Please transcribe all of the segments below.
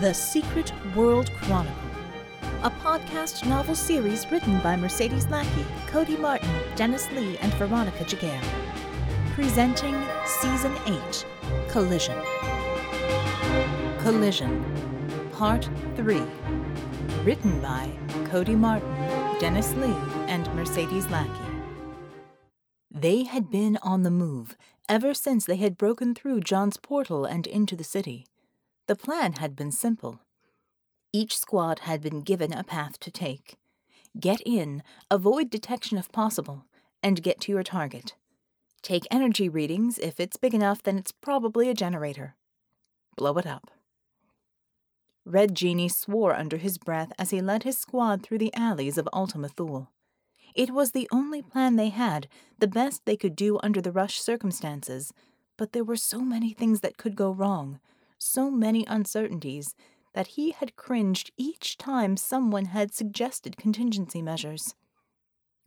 The Secret World Chronicle, a podcast novel series written by Mercedes Lackey, Cody Martin, Dennis Lee, and Veronica Giguere. Presenting Season 8 Collision. Collision, Part 3. Written by Cody Martin, Dennis Lee, and Mercedes Lackey. They had been on the move ever since they had broken through John's portal and into the city. The plan had been simple. Each squad had been given a path to take. Get in, avoid detection if possible, and get to your target. Take energy readings. If it's big enough, then it's probably a generator. Blow it up. Red Djinni swore under his breath as he led his squad through the alleys of Ultima Thule. It was the only plan they had, the best they could do under the rush circumstances, but there were so many things that could go wrong so many uncertainties that he had cringed each time someone had suggested contingency measures.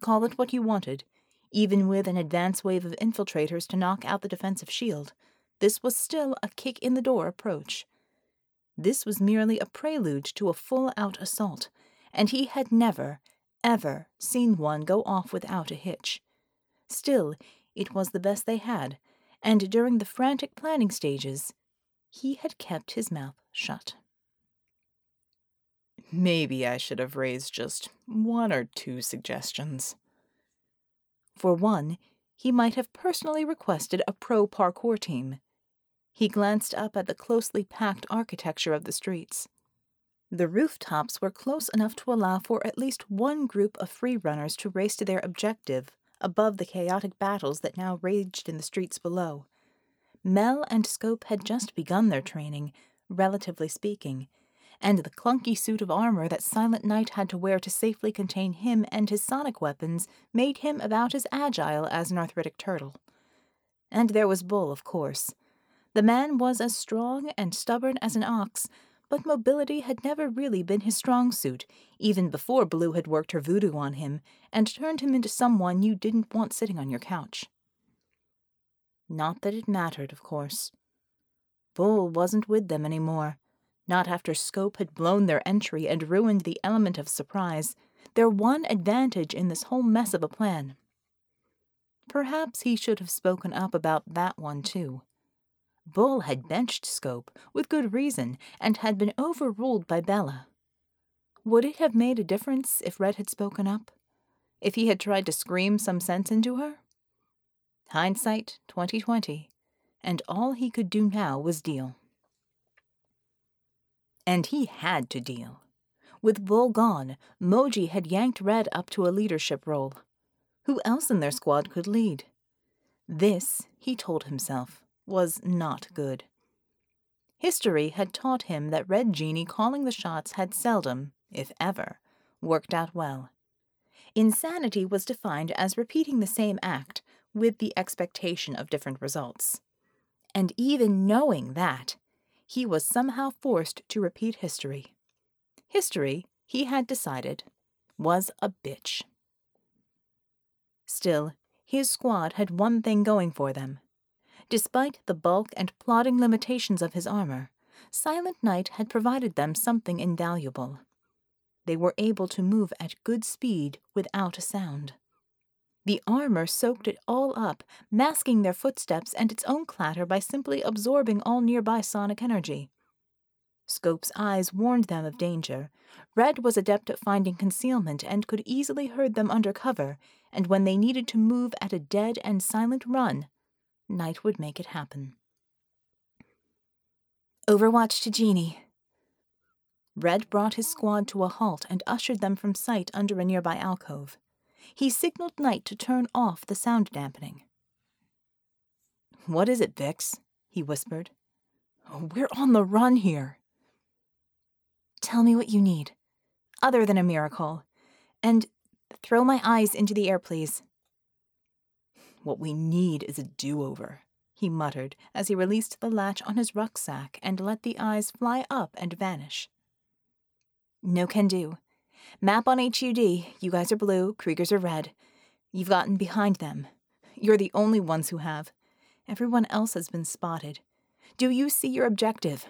Call it what you wanted, even with an advance wave of infiltrators to knock out the defensive shield, this was still a kick in the door approach. This was merely a prelude to a full out assault, and he had never, ever seen one go off without a hitch. Still, it was the best they had, and during the frantic planning stages, he had kept his mouth shut. Maybe I should have raised just one or two suggestions. For one, he might have personally requested a pro parkour team. He glanced up at the closely packed architecture of the streets. The rooftops were close enough to allow for at least one group of free runners to race to their objective above the chaotic battles that now raged in the streets below. Mel and Scope had just begun their training, relatively speaking, and the clunky suit of armor that Silent Knight had to wear to safely contain him and his sonic weapons made him about as agile as an arthritic turtle. And there was Bull, of course. The man was as strong and stubborn as an ox, but mobility had never really been his strong suit, even before Blue had worked her voodoo on him and turned him into someone you didn't want sitting on your couch. Not that it mattered, of course. Bull wasn't with them any more. Not after Scope had blown their entry and ruined the element of surprise, their one advantage in this whole mess of a plan. Perhaps he should have spoken up about that one, too. Bull had benched Scope, with good reason, and had been overruled by Bella. Would it have made a difference if Red had spoken up? If he had tried to scream some sense into her? Hindsight 2020, and all he could do now was deal. And he had to deal. With Bull gone, Moji had yanked Red up to a leadership role. Who else in their squad could lead? This, he told himself, was not good. History had taught him that Red Djinni calling the shots had seldom, if ever, worked out well. Insanity was defined as repeating the same act with the expectation of different results. And even knowing that, he was somehow forced to repeat history. History, he had decided, was a bitch. Still, his squad had one thing going for them. Despite the bulk and plodding limitations of his armor, Silent Knight had provided them something invaluable. They were able to move at good speed without a sound. The armor soaked it all up, masking their footsteps and its own clatter by simply absorbing all nearby sonic energy. Scope's eyes warned them of danger. Red was adept at finding concealment and could easily herd them under cover, and when they needed to move at a dead and silent run, Knight would make it happen. Overwatch to Djinni. Red brought his squad to a halt and ushered them from sight under a nearby alcove he signaled Knight to turn off the sound dampening. What is it, Vix? he whispered. We're on the run here. Tell me what you need, other than a miracle, and throw my eyes into the air, please. What we need is a do over, he muttered as he released the latch on his rucksack and let the eyes fly up and vanish. No can do. Map on HUD. You guys are blue, Kriegers are red. You've gotten behind them. You're the only ones who have. Everyone else has been spotted. Do you see your objective?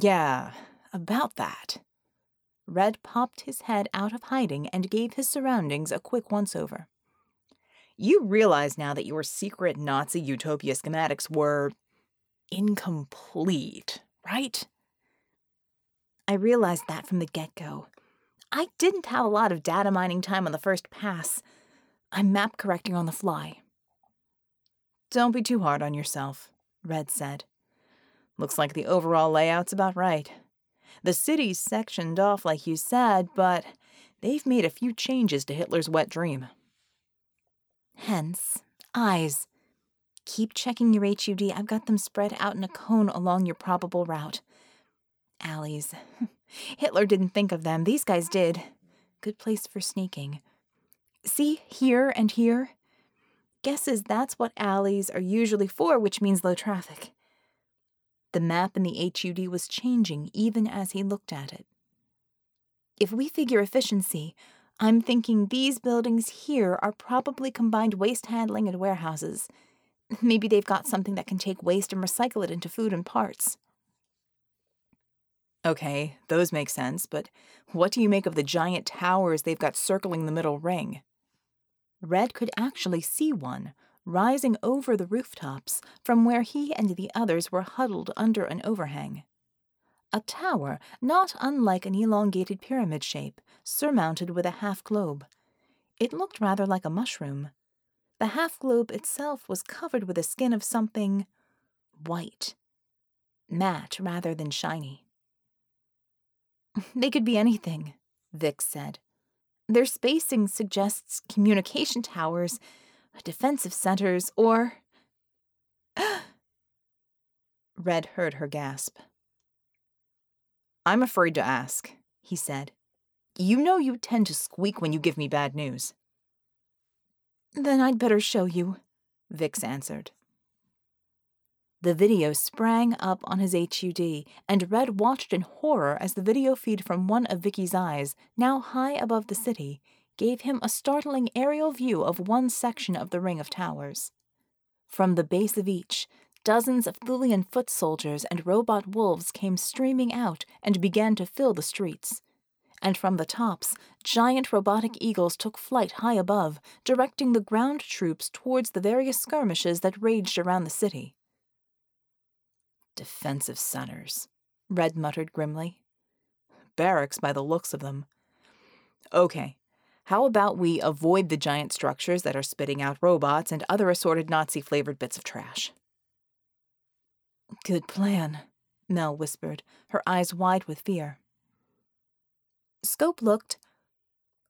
Yeah, about that. Red popped his head out of hiding and gave his surroundings a quick once over. You realize now that your secret Nazi utopia schematics were incomplete, right? I realized that from the get go. I didn't have a lot of data mining time on the first pass. I'm map correcting on the fly. Don't be too hard on yourself, Red said. Looks like the overall layout's about right. The city's sectioned off like you said, but they've made a few changes to Hitler's wet dream. Hence, eyes. Keep checking your HUD. I've got them spread out in a cone along your probable route. Alleys. Hitler didn't think of them. These guys did. Good place for sneaking. See, here and here? Guesses that's what alleys are usually for, which means low traffic. The map in the HUD was changing even as he looked at it. If we figure efficiency, I'm thinking these buildings here are probably combined waste handling and warehouses. Maybe they've got something that can take waste and recycle it into food and parts. Okay, those make sense, but what do you make of the giant towers they've got circling the middle ring? Red could actually see one, rising over the rooftops from where he and the others were huddled under an overhang. A tower not unlike an elongated pyramid shape, surmounted with a half globe. It looked rather like a mushroom. The half globe itself was covered with a skin of something white, matte rather than shiny. They could be anything, Vix said. Their spacing suggests communication towers, defensive centers, or. Red heard her gasp. I'm afraid to ask, he said. You know you tend to squeak when you give me bad news. Then I'd better show you, Vix answered. The video sprang up on his HUD, and Red watched in horror as the video feed from one of Vicky's eyes, now high above the city, gave him a startling aerial view of one section of the ring of towers. From the base of each, dozens of Thulian foot soldiers and robot wolves came streaming out and began to fill the streets. And from the tops, giant robotic eagles took flight high above, directing the ground troops towards the various skirmishes that raged around the city. Defensive centers, Red muttered grimly. Barracks by the looks of them. Okay, how about we avoid the giant structures that are spitting out robots and other assorted Nazi flavored bits of trash? Good plan, Mel whispered, her eyes wide with fear. Scope looked,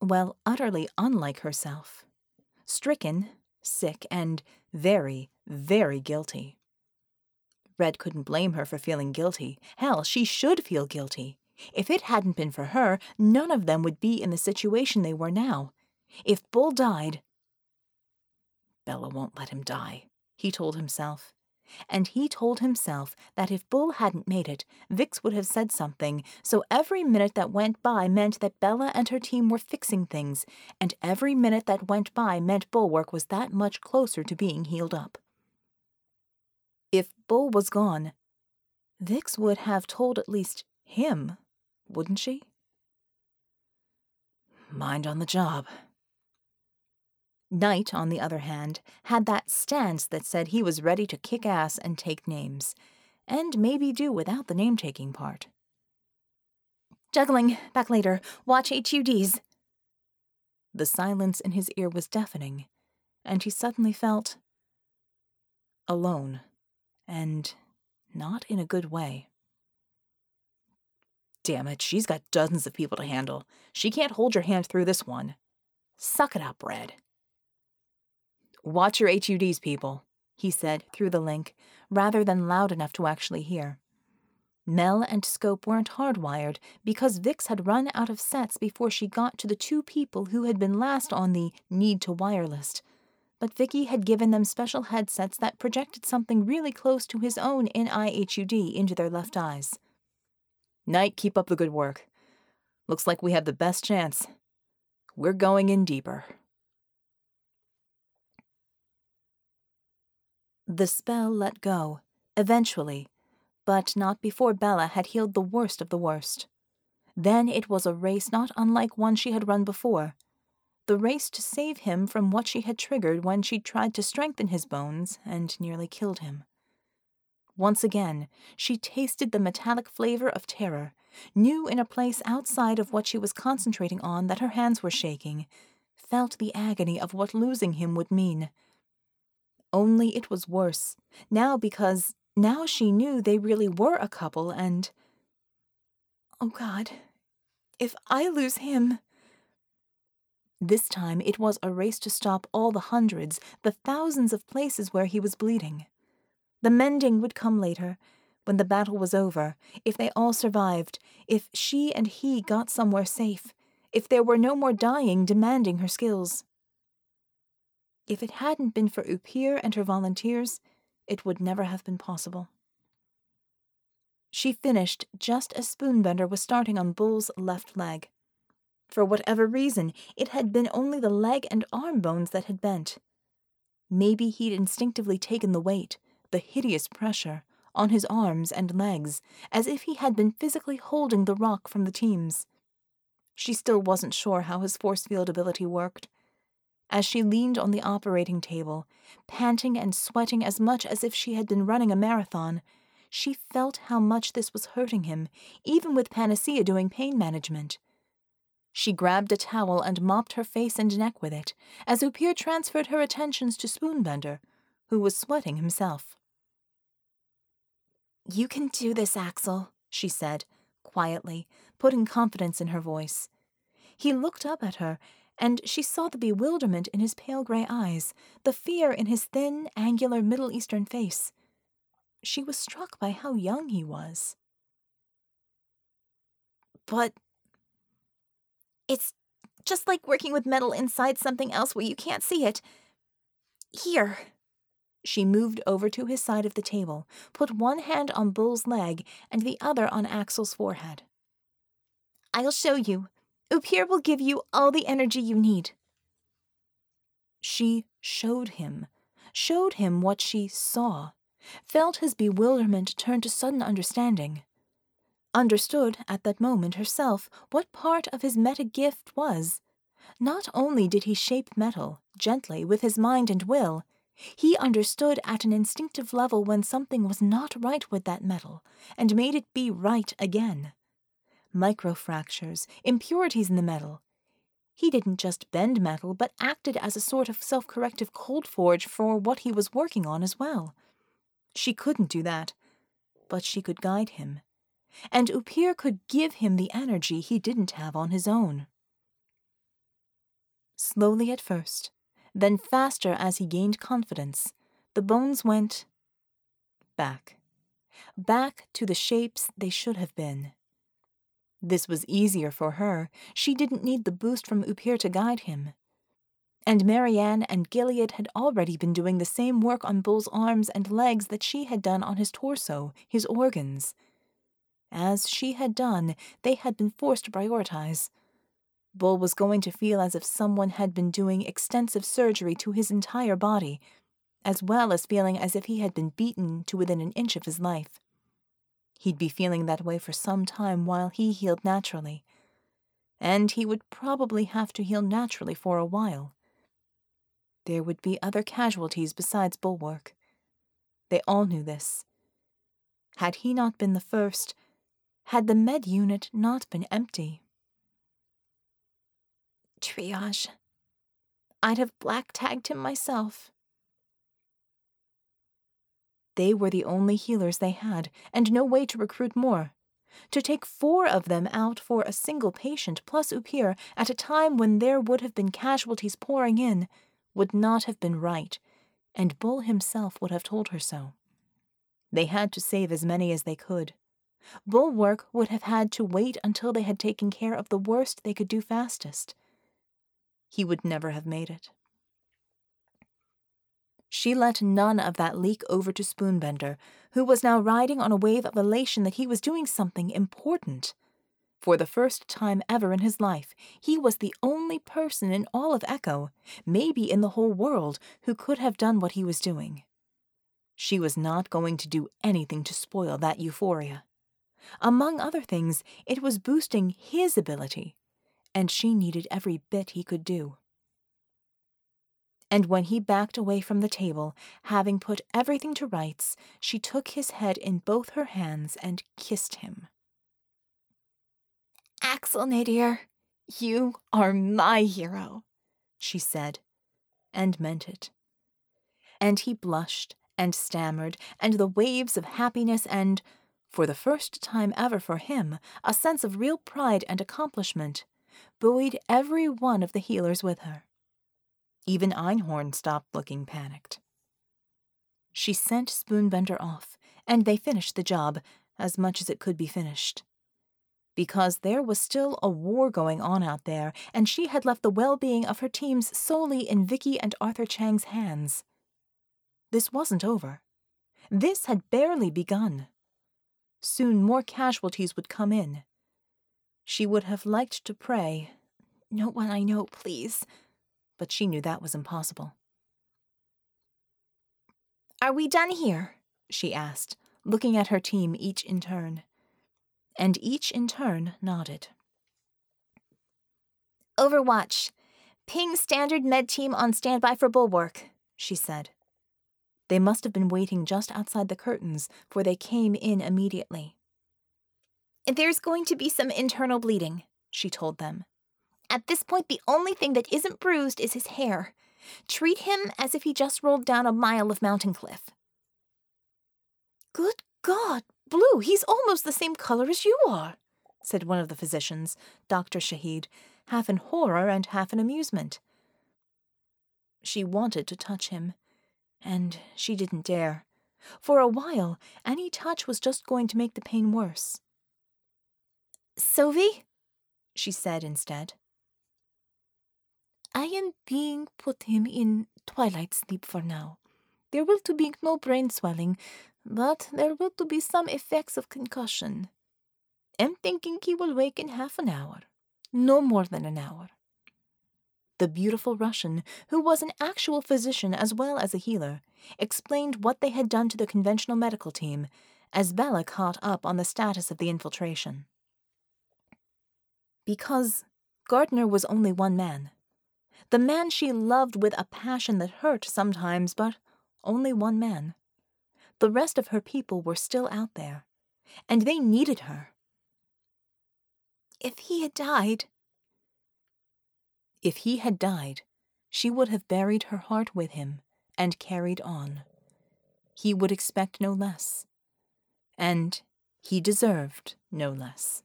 well, utterly unlike herself. Stricken, sick, and very, very guilty. Red couldn't blame her for feeling guilty. Hell, she should feel guilty. If it hadn't been for her, none of them would be in the situation they were now. If Bull died. Bella won't let him die, he told himself. And he told himself that if Bull hadn't made it, Vix would have said something, so every minute that went by meant that Bella and her team were fixing things, and every minute that went by meant Bulwark was that much closer to being healed up. If Bull was gone, Vix would have told at least him, wouldn't she? Mind on the job. Knight, on the other hand, had that stance that said he was ready to kick ass and take names, and maybe do without the name taking part. Juggling, back later. Watch HUDs. The silence in his ear was deafening, and he suddenly felt alone and not in a good way. Damn it, she's got dozens of people to handle. She can't hold your hand through this one. Suck it up, Red. Watch your HUDs, people, he said through the link, rather than loud enough to actually hear. Mel and Scope weren't hardwired because Vix had run out of sets before she got to the two people who had been last on the need to wire list but Vicky had given them special headsets that projected something really close to his own NIHUD into their left eyes. Knight, keep up the good work. Looks like we have the best chance. We're going in deeper. The spell let go, eventually, But not before Bella had healed the worst of the worst. Then it was a race not unlike one she had run before. The race to save him from what she had triggered when she tried to strengthen his bones and nearly killed him. Once again, she tasted the metallic flavor of terror, knew in a place outside of what she was concentrating on that her hands were shaking, felt the agony of what losing him would mean. Only it was worse, now because now she knew they really were a couple and. Oh God, if I lose him. This time it was a race to stop all the hundreds, the thousands of places where he was bleeding. The mending would come later, when the battle was over, if they all survived, if she and he got somewhere safe, if there were no more dying demanding her skills. If it hadn't been for Upir and her volunteers, it would never have been possible. She finished just as Spoonbender was starting on Bull's left leg. For whatever reason, it had been only the leg and arm bones that had bent. Maybe he'd instinctively taken the weight, the hideous pressure, on his arms and legs, as if he had been physically holding the rock from the teams. She still wasn't sure how his force field ability worked. As she leaned on the operating table, panting and sweating as much as if she had been running a marathon, she felt how much this was hurting him, even with Panacea doing pain management. She grabbed a towel and mopped her face and neck with it, as Upir transferred her attentions to Spoonbender, who was sweating himself. You can do this, Axel, she said, quietly, putting confidence in her voice. He looked up at her, and she saw the bewilderment in his pale gray eyes, the fear in his thin, angular Middle Eastern face. She was struck by how young he was. But it's just like working with metal inside something else where you can't see it. Here. She moved over to his side of the table, put one hand on Bull's leg and the other on Axel's forehead. I'll show you. Upir will give you all the energy you need. She showed him, showed him what she saw, felt his bewilderment turn to sudden understanding. Understood at that moment herself what part of his meta gift was. Not only did he shape metal, gently, with his mind and will, he understood at an instinctive level when something was not right with that metal, and made it be right again. Microfractures, impurities in the metal. He didn't just bend metal, but acted as a sort of self corrective cold forge for what he was working on as well. She couldn't do that, but she could guide him. And Upir could give him the energy he didn't have on his own. Slowly at first, then, faster as he gained confidence, the bones went back. Back to the shapes they should have been. This was easier for her. She didn't need the boost from Upir to guide him. And Marianne and Gilead had already been doing the same work on Bull's arms and legs that she had done on his torso, his organs. As she had done, they had been forced to prioritize. Bull was going to feel as if someone had been doing extensive surgery to his entire body, as well as feeling as if he had been beaten to within an inch of his life. He'd be feeling that way for some time while he healed naturally. And he would probably have to heal naturally for a while. There would be other casualties besides Bulwark. They all knew this. Had he not been the first, had the med unit not been empty, triage. I'd have black tagged him myself. They were the only healers they had, and no way to recruit more. To take four of them out for a single patient plus Upir at a time when there would have been casualties pouring in would not have been right, and Bull himself would have told her so. They had to save as many as they could. Bulwark would have had to wait until they had taken care of the worst they could do fastest he would never have made it. She let none of that leak over to Spoonbender, who was now riding on a wave of elation that he was doing something important. For the first time ever in his life, he was the only person in all of Echo, maybe in the whole world, who could have done what he was doing. She was not going to do anything to spoil that euphoria. Among other things, it was boosting his ability, and she needed every bit he could do. And when he backed away from the table, having put everything to rights, she took his head in both her hands and kissed him. Axel Nadir, you are my hero, she said, and meant it. And he blushed and stammered, and the waves of happiness and, for the first time ever for him, a sense of real pride and accomplishment, buoyed every one of the healers with her. Even Einhorn stopped looking panicked. She sent Spoonbender off, and they finished the job, as much as it could be finished. Because there was still a war going on out there, and she had left the well being of her teams solely in Vicky and Arthur Chang's hands. This wasn't over. This had barely begun. Soon more casualties would come in. She would have liked to pray, No one I know, please, but she knew that was impossible. Are we done here? she asked, looking at her team each in turn. And each in turn nodded. Overwatch. Ping standard med team on standby for bulwark, she said. They must have been waiting just outside the curtains, for they came in immediately. There's going to be some internal bleeding, she told them. At this point, the only thing that isn't bruised is his hair. Treat him as if he just rolled down a mile of mountain cliff. Good God, Blue, he's almost the same color as you are, said one of the physicians, Dr. Shahid, half in horror and half in amusement. She wanted to touch him, and she didn't dare. For a while, any touch was just going to make the pain worse. Sylvie, she said instead. I am being put him in twilight sleep for now. There will to be no brain swelling, but there will to be some effects of concussion. Am thinking he will wake in half an hour, no more than an hour. The beautiful Russian, who was an actual physician as well as a healer, explained what they had done to the conventional medical team as Bella caught up on the status of the infiltration. Because Gardner was only one man. The man she loved with a passion that hurt sometimes, but only one man. The rest of her people were still out there, and they needed her. If he had died, if he had died, she would have buried her heart with him and carried on. He would expect no less. And he deserved no less.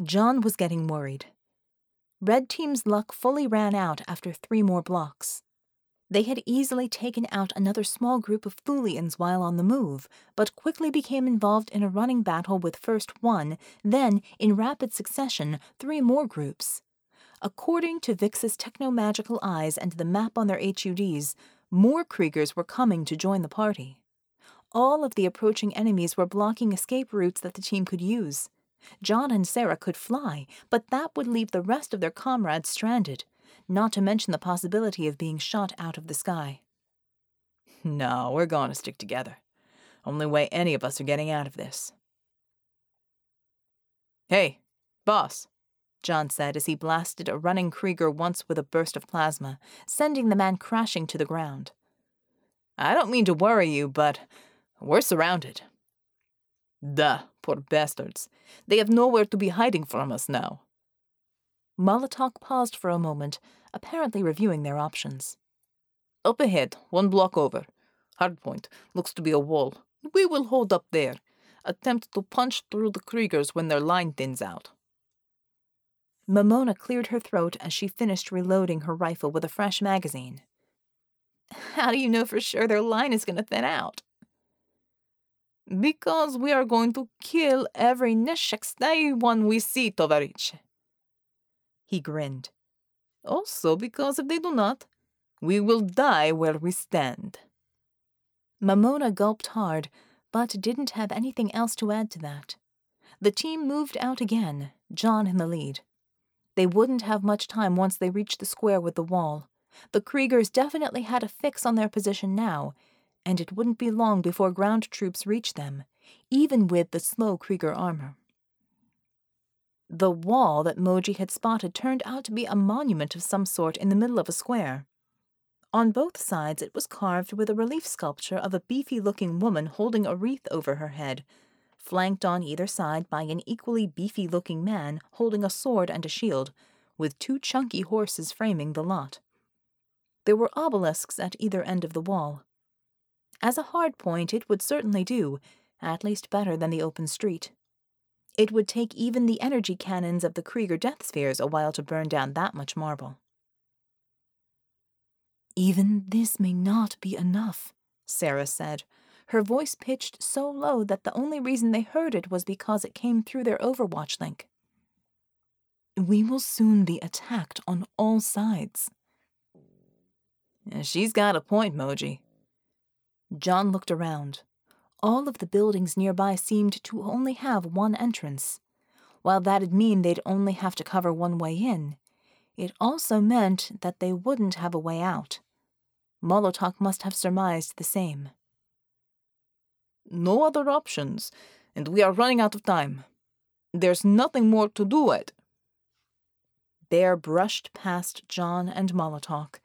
John was getting worried. Red Team's luck fully ran out after three more blocks. They had easily taken out another small group of Thulians while on the move, but quickly became involved in a running battle with first one, then, in rapid succession, three more groups. According to Vix's techno-magical eyes and the map on their HUDs, more Kriegers were coming to join the party. All of the approaching enemies were blocking escape routes that the team could use. John and Sarah could fly, but that would leave the rest of their comrades stranded, not to mention the possibility of being shot out of the sky. No, we're going to stick together. Only way any of us are getting out of this. Hey, boss, John said as he blasted a running Krieger once with a burst of plasma, sending the man crashing to the ground. I don't mean to worry you, but we're surrounded. Duh, poor bastards. They have nowhere to be hiding from us now. Molotok paused for a moment, apparently reviewing their options. Up ahead, one block over. Hardpoint. Looks to be a wall. We will hold up there. Attempt to punch through the Kriegers when their line thins out. Mamona cleared her throat as she finished reloading her rifle with a fresh magazine. How do you know for sure their line is going to thin out? Because we are going to kill every Neshekstay one we see, Tovarich. He grinned. Also, because if they do not, we will die where we stand. Mamona gulped hard, but didn't have anything else to add to that. The team moved out again, John in the lead. They wouldn't have much time once they reached the square with the wall. The Kriegers definitely had a fix on their position now, and it wouldn't be long before ground troops reached them, even with the slow Krieger armor. The wall that Moji had spotted turned out to be a monument of some sort in the middle of a square. On both sides, it was carved with a relief sculpture of a beefy looking woman holding a wreath over her head, flanked on either side by an equally beefy looking man holding a sword and a shield, with two chunky horses framing the lot. There were obelisks at either end of the wall. As a hard point, it would certainly do, at least better than the open street. It would take even the energy cannons of the Krieger death spheres a while to burn down that much marble. Even this may not be enough, Sarah said, her voice pitched so low that the only reason they heard it was because it came through their Overwatch link. We will soon be attacked on all sides. She's got a point, Moji. John looked around. All of the buildings nearby seemed to only have one entrance. While that'd mean they'd only have to cover one way in, it also meant that they wouldn't have a way out. Molotok must have surmised the same. No other options, and we are running out of time. There's nothing more to do it. Bear brushed past John and Molotok,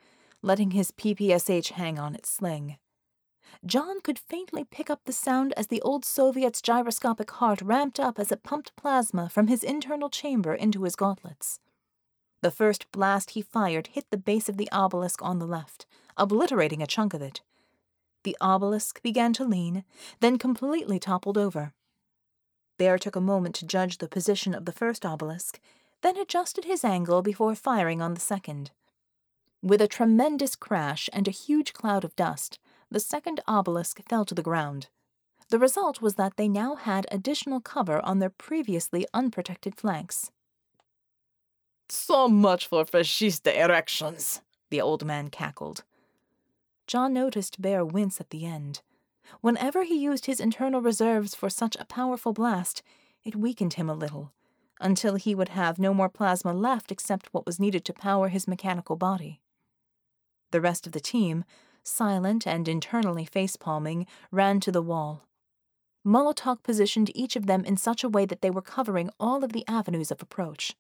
letting his PPSH hang on its sling. John could faintly pick up the sound as the old Soviet's gyroscopic heart ramped up as it pumped plasma from his internal chamber into his gauntlets. The first blast he fired hit the base of the obelisk on the left, obliterating a chunk of it. The obelisk began to lean, then completely toppled over. Bear took a moment to judge the position of the first obelisk, then adjusted his angle before firing on the second. With a tremendous crash and a huge cloud of dust, the second obelisk fell to the ground. The result was that they now had additional cover on their previously unprotected flanks. So much for fascist erections, the old man cackled. John noticed Bear wince at the end. Whenever he used his internal reserves for such a powerful blast, it weakened him a little, until he would have no more plasma left except what was needed to power his mechanical body. The rest of the team, silent and internally face-palming, ran to the wall. Molotok positioned each of them in such a way that they were covering all of the avenues of approach.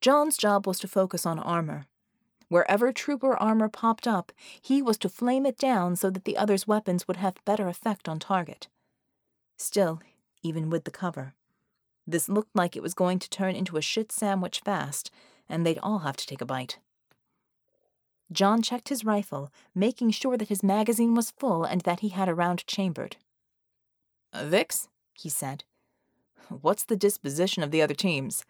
John's job was to focus on armor. Wherever trooper armor popped up, he was to flame it down so that the other's weapons would have better effect on target. Still, even with the cover, this looked like it was going to turn into a shit sandwich fast, and they'd all have to take a bite. John checked his rifle, making sure that his magazine was full and that he had a round chambered. Uh, Vix, he said, what's the disposition of the other teams?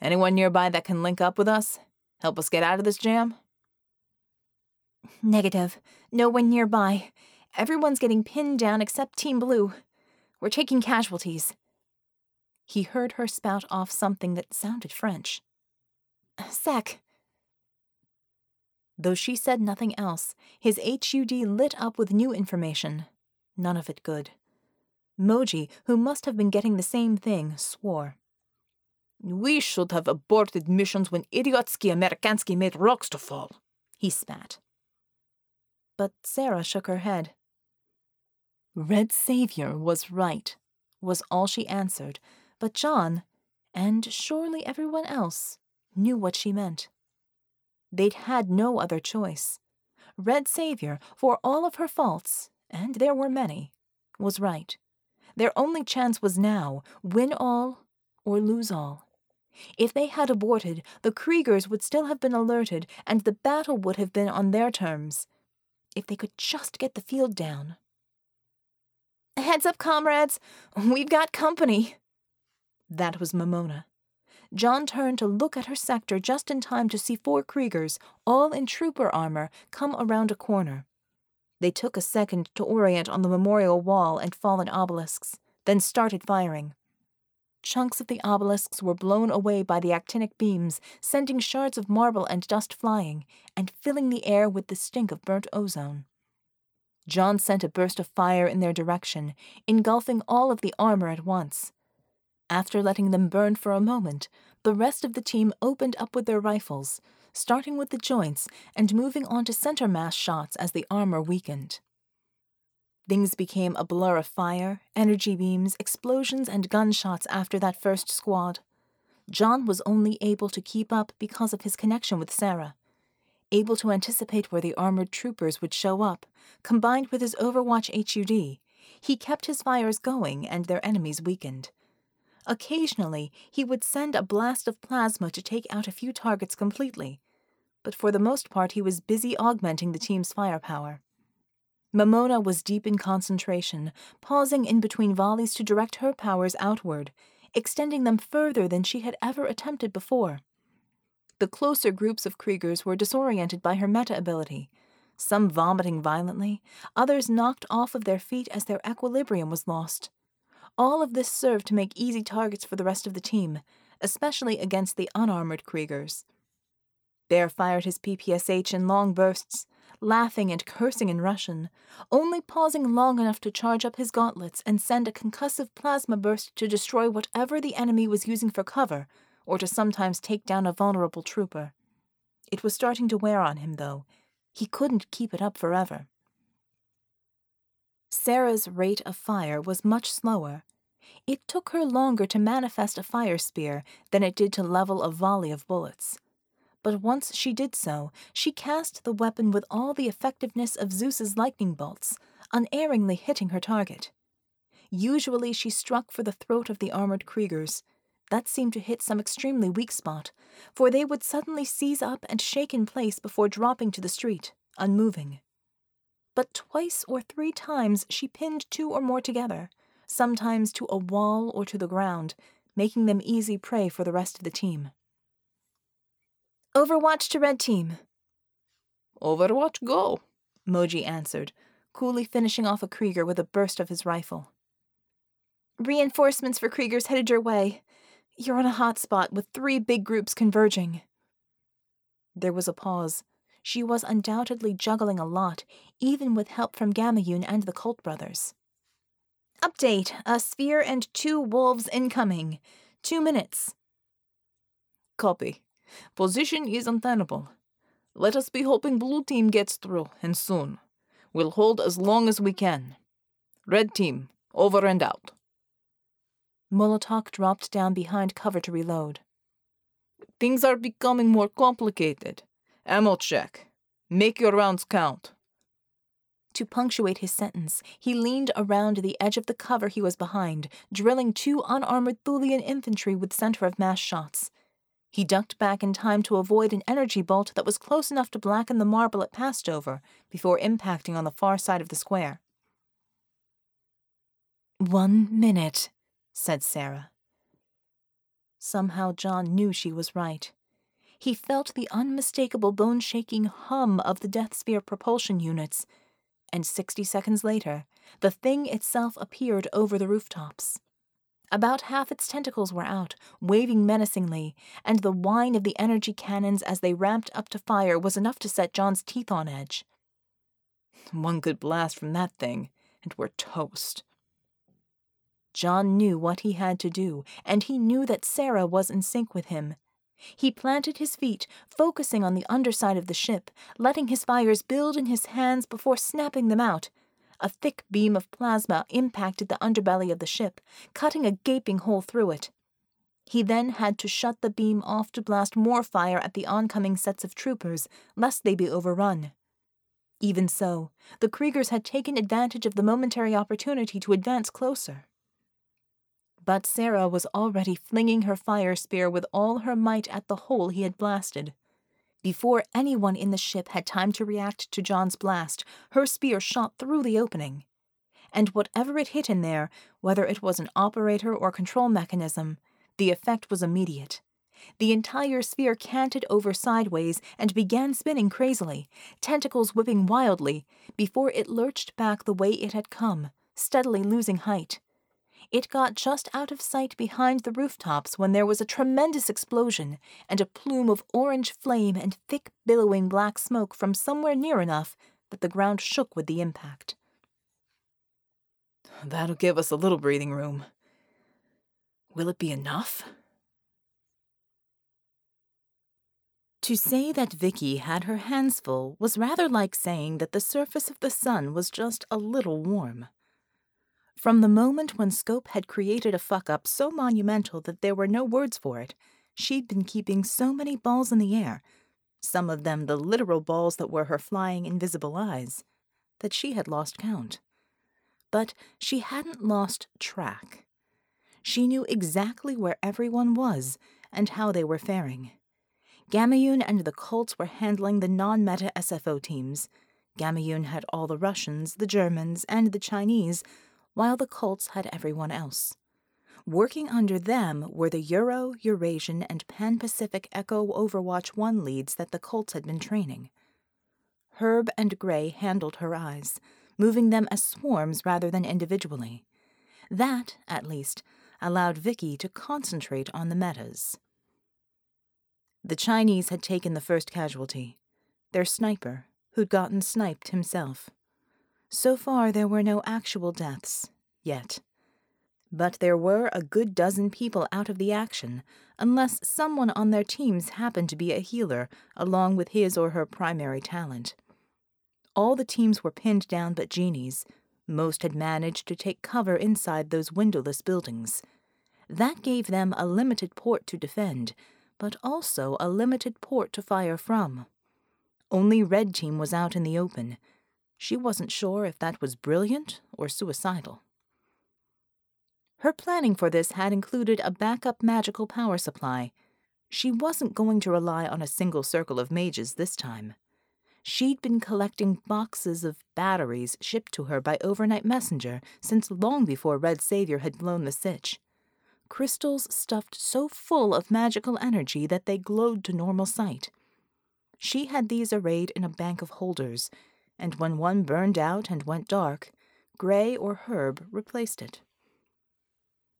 Anyone nearby that can link up with us? Help us get out of this jam? Negative. No one nearby. Everyone's getting pinned down except Team Blue. We're taking casualties. He heard her spout off something that sounded French. Sec, Though she said nothing else, his HUD lit up with new information. None of it good. Moji, who must have been getting the same thing, swore. We should have aborted missions when Idiotsky Amerikansky made rocks to fall, he spat. But Sarah shook her head. Red Savior was right, was all she answered, but John, and surely everyone else, knew what she meant. They'd had no other choice. Red Savior, for all of her faults, and there were many, was right. Their only chance was now win all or lose all. If they had aborted, the Kriegers would still have been alerted, and the battle would have been on their terms. If they could just get the field down. Heads up, comrades! We've got company! That was Mamona. John turned to look at her sector just in time to see four Kriegers, all in trooper armor, come around a corner. They took a second to orient on the memorial wall and fallen obelisks, then started firing. Chunks of the obelisks were blown away by the actinic beams, sending shards of marble and dust flying, and filling the air with the stink of burnt ozone. John sent a burst of fire in their direction, engulfing all of the armor at once. After letting them burn for a moment, the rest of the team opened up with their rifles, starting with the joints and moving on to center mass shots as the armor weakened. Things became a blur of fire, energy beams, explosions, and gunshots after that first squad. John was only able to keep up because of his connection with Sarah. Able to anticipate where the armored troopers would show up, combined with his Overwatch HUD, he kept his fires going and their enemies weakened. Occasionally, he would send a blast of plasma to take out a few targets completely, but for the most part, he was busy augmenting the team's firepower. Mamona was deep in concentration, pausing in between volleys to direct her powers outward, extending them further than she had ever attempted before. The closer groups of Kriegers were disoriented by her meta ability, some vomiting violently, others knocked off of their feet as their equilibrium was lost. All of this served to make easy targets for the rest of the team, especially against the unarmored Kriegers. Bear fired his PPSH in long bursts, laughing and cursing in Russian, only pausing long enough to charge up his gauntlets and send a concussive plasma burst to destroy whatever the enemy was using for cover, or to sometimes take down a vulnerable trooper. It was starting to wear on him, though. He couldn't keep it up forever. Sarah's rate of fire was much slower. It took her longer to manifest a fire spear than it did to level a volley of bullets but once she did so, she cast the weapon with all the effectiveness of Zeus's lightning bolts, unerringly hitting her target. Usually she struck for the throat of the armored Kriegers. That seemed to hit some extremely weak spot, for they would suddenly seize up and shake in place before dropping to the street, unmoving. But twice or three times she pinned two or more together, sometimes to a wall or to the ground, making them easy prey for the rest of the team. Overwatch to Red Team. Overwatch go, Moji answered, coolly finishing off a Krieger with a burst of his rifle. Reinforcements for Kriegers headed your way. You're on a hot spot with three big groups converging. There was a pause. She was undoubtedly juggling a lot, even with help from Gamayun and the Colt brothers. Update a sphere and two wolves incoming. Two minutes. Copy. Position is untenable. Let us be hoping blue team gets through, and soon. We'll hold as long as we can. Red team, over and out. Molotok dropped down behind cover to reload. Things are becoming more complicated. Ammo check. Make your rounds count. To punctuate his sentence, he leaned around the edge of the cover he was behind, drilling two unarmored Thulian infantry with center of mass shots. He ducked back in time to avoid an energy bolt that was close enough to blacken the marble it passed over before impacting on the far side of the square. One minute, said Sarah. Somehow John knew she was right. He felt the unmistakable bone shaking hum of the Death Sphere propulsion units, and sixty seconds later, the thing itself appeared over the rooftops. About half its tentacles were out, waving menacingly, and the whine of the energy cannons as they ramped up to fire was enough to set John's teeth on edge. One good blast from that thing, and we're toast. John knew what he had to do, and he knew that Sarah was in sync with him. He planted his feet, focusing on the underside of the ship, letting his fires build in his hands before snapping them out, a thick beam of plasma impacted the underbelly of the ship, cutting a gaping hole through it. He then had to shut the beam off to blast more fire at the oncoming sets of troopers, lest they be overrun. Even so, the Kriegers had taken advantage of the momentary opportunity to advance closer. But Sarah was already flinging her fire spear with all her might at the hole he had blasted. Before anyone in the ship had time to react to John's blast, her spear shot through the opening. And whatever it hit in there, whether it was an operator or control mechanism, the effect was immediate. The entire sphere canted over sideways and began spinning crazily, tentacles whipping wildly, before it lurched back the way it had come, steadily losing height. It got just out of sight behind the rooftops when there was a tremendous explosion and a plume of orange flame and thick, billowing black smoke from somewhere near enough that the ground shook with the impact. That'll give us a little breathing room. Will it be enough? To say that Vicky had her hands full was rather like saying that the surface of the sun was just a little warm. From the moment when Scope had created a fuck up so monumental that there were no words for it, she'd been keeping so many balls in the air, some of them the literal balls that were her flying invisible eyes, that she had lost count. But she hadn't lost track. She knew exactly where everyone was and how they were faring. Gamayun and the Colts were handling the non meta SFO teams. Gamayun had all the Russians, the Germans, and the Chinese, while the Colts had everyone else. Working under them were the Euro, Eurasian, and Pan Pacific Echo Overwatch 1 leads that the Colts had been training. Herb and Gray handled her eyes, moving them as swarms rather than individually. That, at least, allowed Vicky to concentrate on the metas. The Chinese had taken the first casualty, their sniper, who'd gotten sniped himself. So far, there were no actual deaths, yet. But there were a good dozen people out of the action, unless someone on their teams happened to be a healer, along with his or her primary talent. All the teams were pinned down but Djinni's. Most had managed to take cover inside those windowless buildings. That gave them a limited port to defend, but also a limited port to fire from. Only Red Team was out in the open. She wasn't sure if that was brilliant or suicidal. Her planning for this had included a backup magical power supply. She wasn't going to rely on a single circle of mages this time. She'd been collecting boxes of batteries shipped to her by overnight messenger since long before Red Saviour had blown the sitch crystals stuffed so full of magical energy that they glowed to normal sight. She had these arrayed in a bank of holders, and when one burned out and went dark, Gray or Herb replaced it.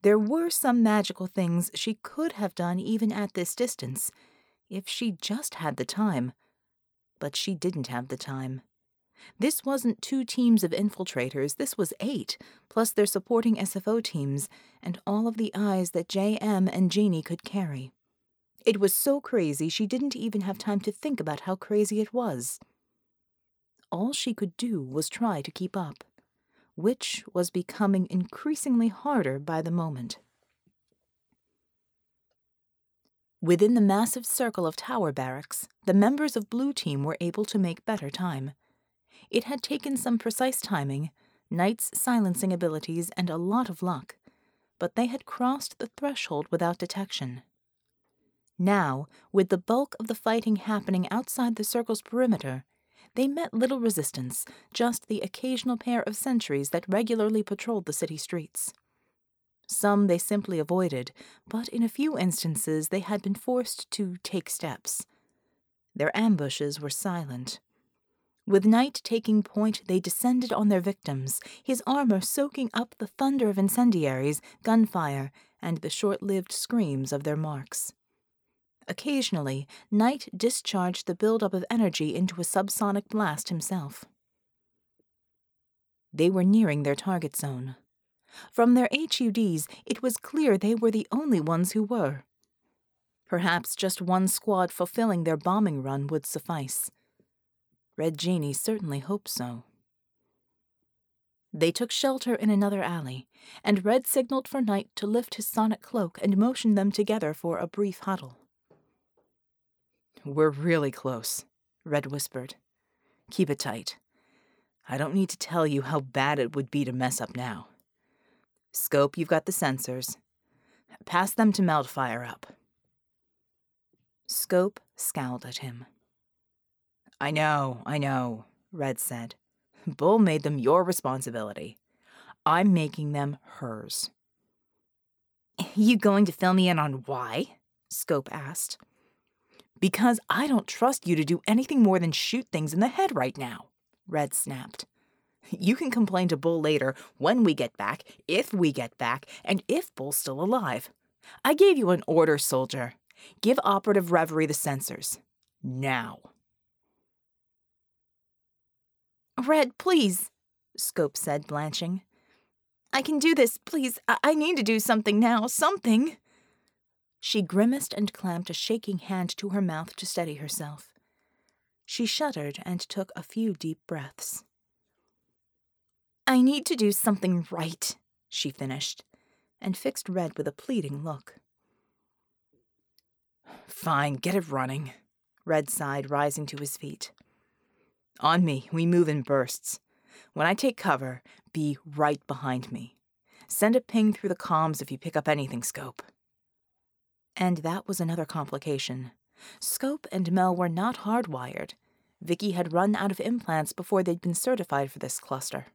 There were some magical things she could have done even at this distance, if she just had the time. But she didn't have the time. This wasn't two teams of infiltrators, this was eight, plus their supporting SFO teams, and all of the eyes that JM and Djinni could carry. It was so crazy she didn't even have time to think about how crazy it was. All she could do was try to keep up, which was becoming increasingly harder by the moment. Within the massive circle of tower barracks, the members of Blue Team were able to make better time. It had taken some precise timing, Knight's silencing abilities, and a lot of luck, but they had crossed the threshold without detection. Now, with the bulk of the fighting happening outside the circle's perimeter, they met little resistance, just the occasional pair of sentries that regularly patrolled the city streets. Some they simply avoided, but in a few instances they had been forced to take steps. Their ambushes were silent, with Knight taking point, they descended on their victims, his armor soaking up the thunder of incendiaries, gunfire, and the short lived screams of their marks. Occasionally, Knight discharged the buildup of energy into a subsonic blast himself. They were nearing their target zone. From their HUDs, it was clear they were the only ones who were. Perhaps just one squad fulfilling their bombing run would suffice. Red Djinni certainly hoped so. They took shelter in another alley, and Red signaled for Knight to lift his sonic cloak and motioned them together for a brief huddle. We're really close, Red whispered. Keep it tight. I don't need to tell you how bad it would be to mess up now. Scope, you've got the sensors. Pass them to melt fire up. Scope scowled at him. I know, I know, Red said. Bull made them your responsibility. I'm making them hers. You going to fill me in on why? Scope asked. Because I don't trust you to do anything more than shoot things in the head right now, Red snapped. You can complain to Bull later when we get back, if we get back, and if Bull's still alive. I gave you an order, soldier. Give Operative Reverie the sensors. Now. Red, please, Scope said, blanching. I can do this, please. I, I need to do something now, something. She grimaced and clamped a shaking hand to her mouth to steady herself. She shuddered and took a few deep breaths. I need to do something right, she finished, and fixed Red with a pleading look. Fine, get it running, Red sighed, rising to his feet. On me, we move in bursts. When I take cover, be right behind me. Send a ping through the comms if you pick up anything, Scope. And that was another complication. Scope and Mel were not hardwired. Vicky had run out of implants before they'd been certified for this cluster.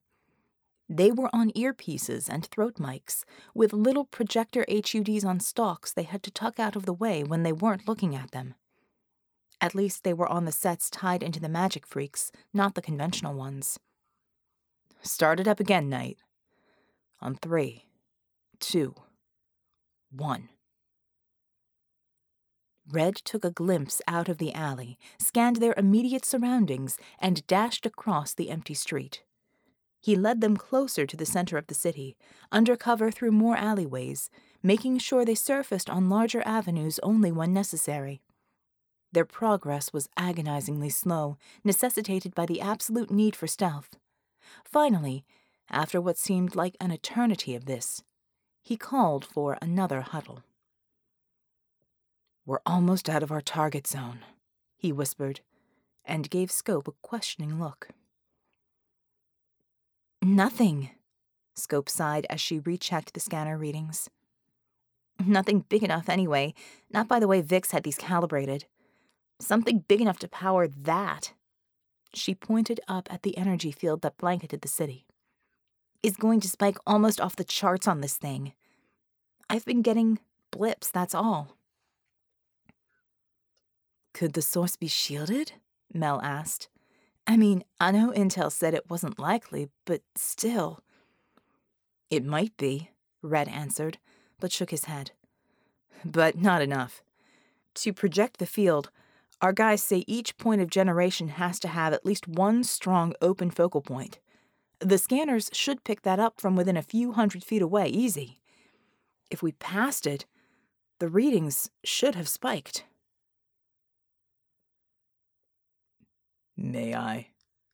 They were on earpieces and throat mics, with little projector HUDs on stalks they had to tuck out of the way when they weren't looking at them. At least they were on the sets tied into the magic freaks, not the conventional ones. Start it up again, Knight. On three, two, one. Red took a glimpse out of the alley, scanned their immediate surroundings, and dashed across the empty street. He led them closer to the center of the city, under cover through more alleyways, making sure they surfaced on larger avenues only when necessary. Their progress was agonizingly slow, necessitated by the absolute need for stealth. Finally, after what seemed like an eternity of this, he called for another huddle. We're almost out of our target zone, he whispered, and gave Scope a questioning look. Nothing, Scope sighed as she rechecked the scanner readings. Nothing big enough, anyway, not by the way Vix had these calibrated. Something big enough to power that. She pointed up at the energy field that blanketed the city. Is going to spike almost off the charts on this thing. I've been getting blips, that's all. Could the source be shielded? Mel asked. I mean, I know Intel said it wasn't likely, but still. It might be, Red answered, but shook his head. But not enough. To project the field, our guys say each point of generation has to have at least one strong open focal point. The scanners should pick that up from within a few hundred feet away, easy. If we passed it, the readings should have spiked. May I?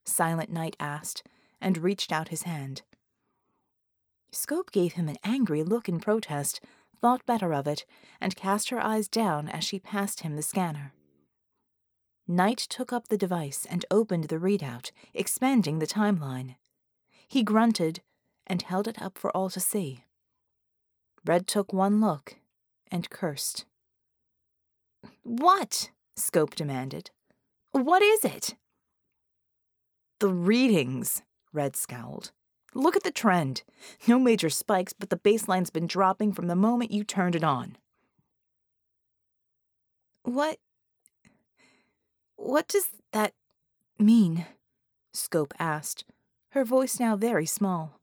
Silent Knight asked, and reached out his hand. Scope gave him an angry look in protest, thought better of it, and cast her eyes down as she passed him the scanner. Knight took up the device and opened the readout, expanding the timeline. He grunted and held it up for all to see. Red took one look and cursed. What? Scope demanded. What is it? The readings, Red scowled. Look at the trend. No major spikes, but the baseline's been dropping from the moment you turned it on. What. What does that mean? Scope asked, her voice now very small.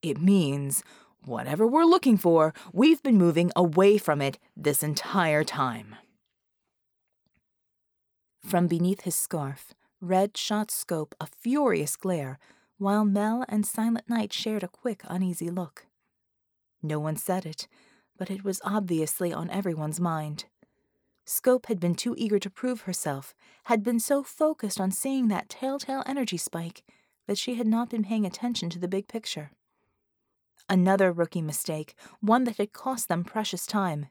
It means whatever we're looking for, we've been moving away from it this entire time. From beneath his scarf, Red shot Scope a furious glare, while Mel and Silent Knight shared a quick, uneasy look. No one said it, but it was obviously on everyone's mind. Scope had been too eager to prove herself, had been so focused on seeing that telltale energy spike, that she had not been paying attention to the big picture. Another rookie mistake, one that had cost them precious time.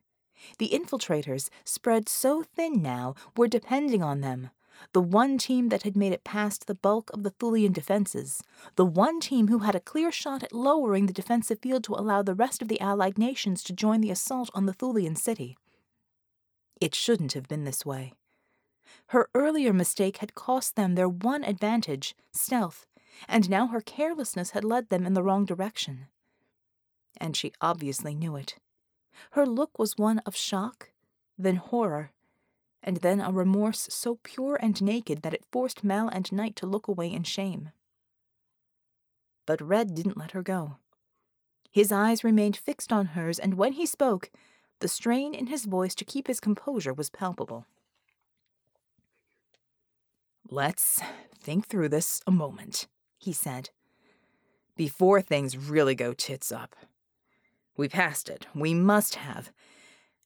The infiltrators, spread so thin now, were depending on them, the one team that had made it past the bulk of the Thulian defenses, the one team who had a clear shot at lowering the defensive field to allow the rest of the Allied nations to join the assault on the Thulian city. It shouldn't have been this way. Her earlier mistake had cost them their one advantage, stealth, and now her carelessness had led them in the wrong direction. And she obviously knew it. Her look was one of shock, then horror, and then a remorse so pure and naked that it forced Mel and Knight to look away in shame. But Red didn't let her go. His eyes remained fixed on hers, and when he spoke, the strain in his voice to keep his composure was palpable. Let's think through this a moment, he said, before things really go tits up. We passed it. We must have.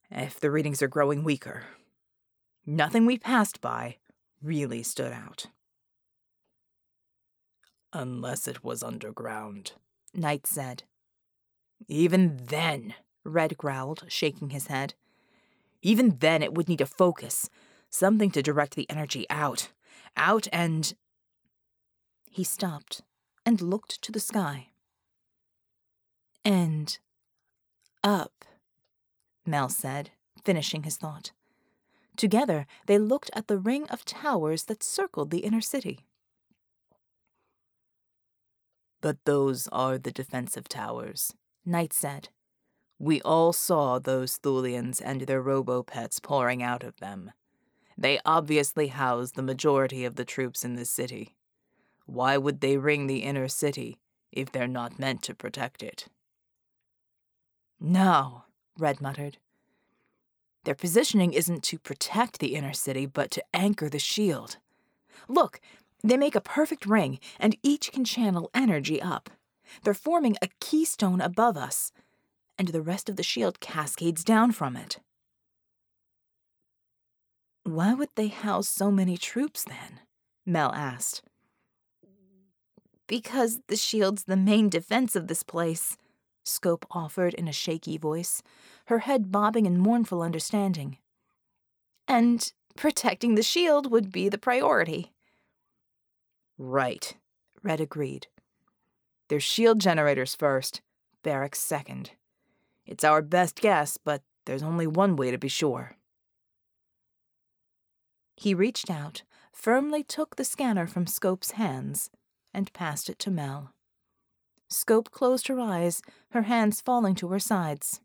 If the readings are growing weaker. Nothing we passed by really stood out. Unless it was underground, Knight said. Even then, Red growled, shaking his head. Even then, it would need a focus, something to direct the energy out. Out and. He stopped and looked to the sky. And up, Mel said, finishing his thought. Together, they looked at the ring of towers that circled the inner city. But those are the defensive towers, Knight said. We all saw those Thulians and their robo-pets pouring out of them. They obviously house the majority of the troops in this city. Why would they ring the inner city if they're not meant to protect it? No, Red muttered. Their positioning isn't to protect the inner city, but to anchor the shield. Look, they make a perfect ring, and each can channel energy up. They're forming a keystone above us, and the rest of the shield cascades down from it. Why would they house so many troops then? Mel asked. Because the shield's the main defense of this place, Scope offered in a shaky voice, her head bobbing in mournful understanding. And protecting the shield would be the priority. Right, Red agreed. Their shield generators first, barracks second. It's our best guess, but there's only one way to be sure. He reached out, firmly took the scanner from Scope's hands, and passed it to Mel. Scope closed her eyes, her hands falling to her sides.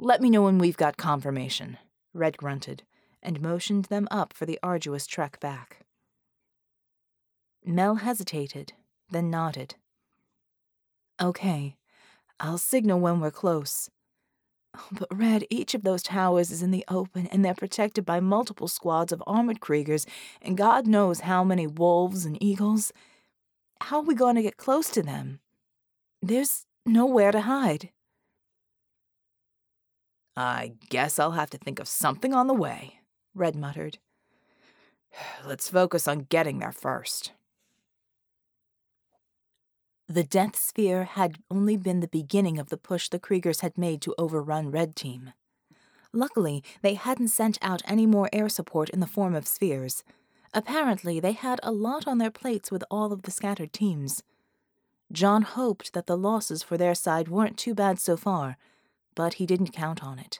Let me know when we've got confirmation, Red grunted, and motioned them up for the arduous trek back. Mel hesitated, then nodded. Okay, I'll signal when we're close. Oh, but, Red, each of those towers is in the open, and they're protected by multiple squads of armored Kriegers, and God knows how many wolves and eagles. How are we going to get close to them? There's nowhere to hide. I guess I'll have to think of something on the way, Red muttered. Let's focus on getting there first. The Death Sphere had only been the beginning of the push the Kriegers had made to overrun Red Team. Luckily, they hadn't sent out any more air support in the form of spheres. Apparently, they had a lot on their plates with all of the scattered teams. John hoped that the losses for their side weren't too bad so far, but he didn't count on it.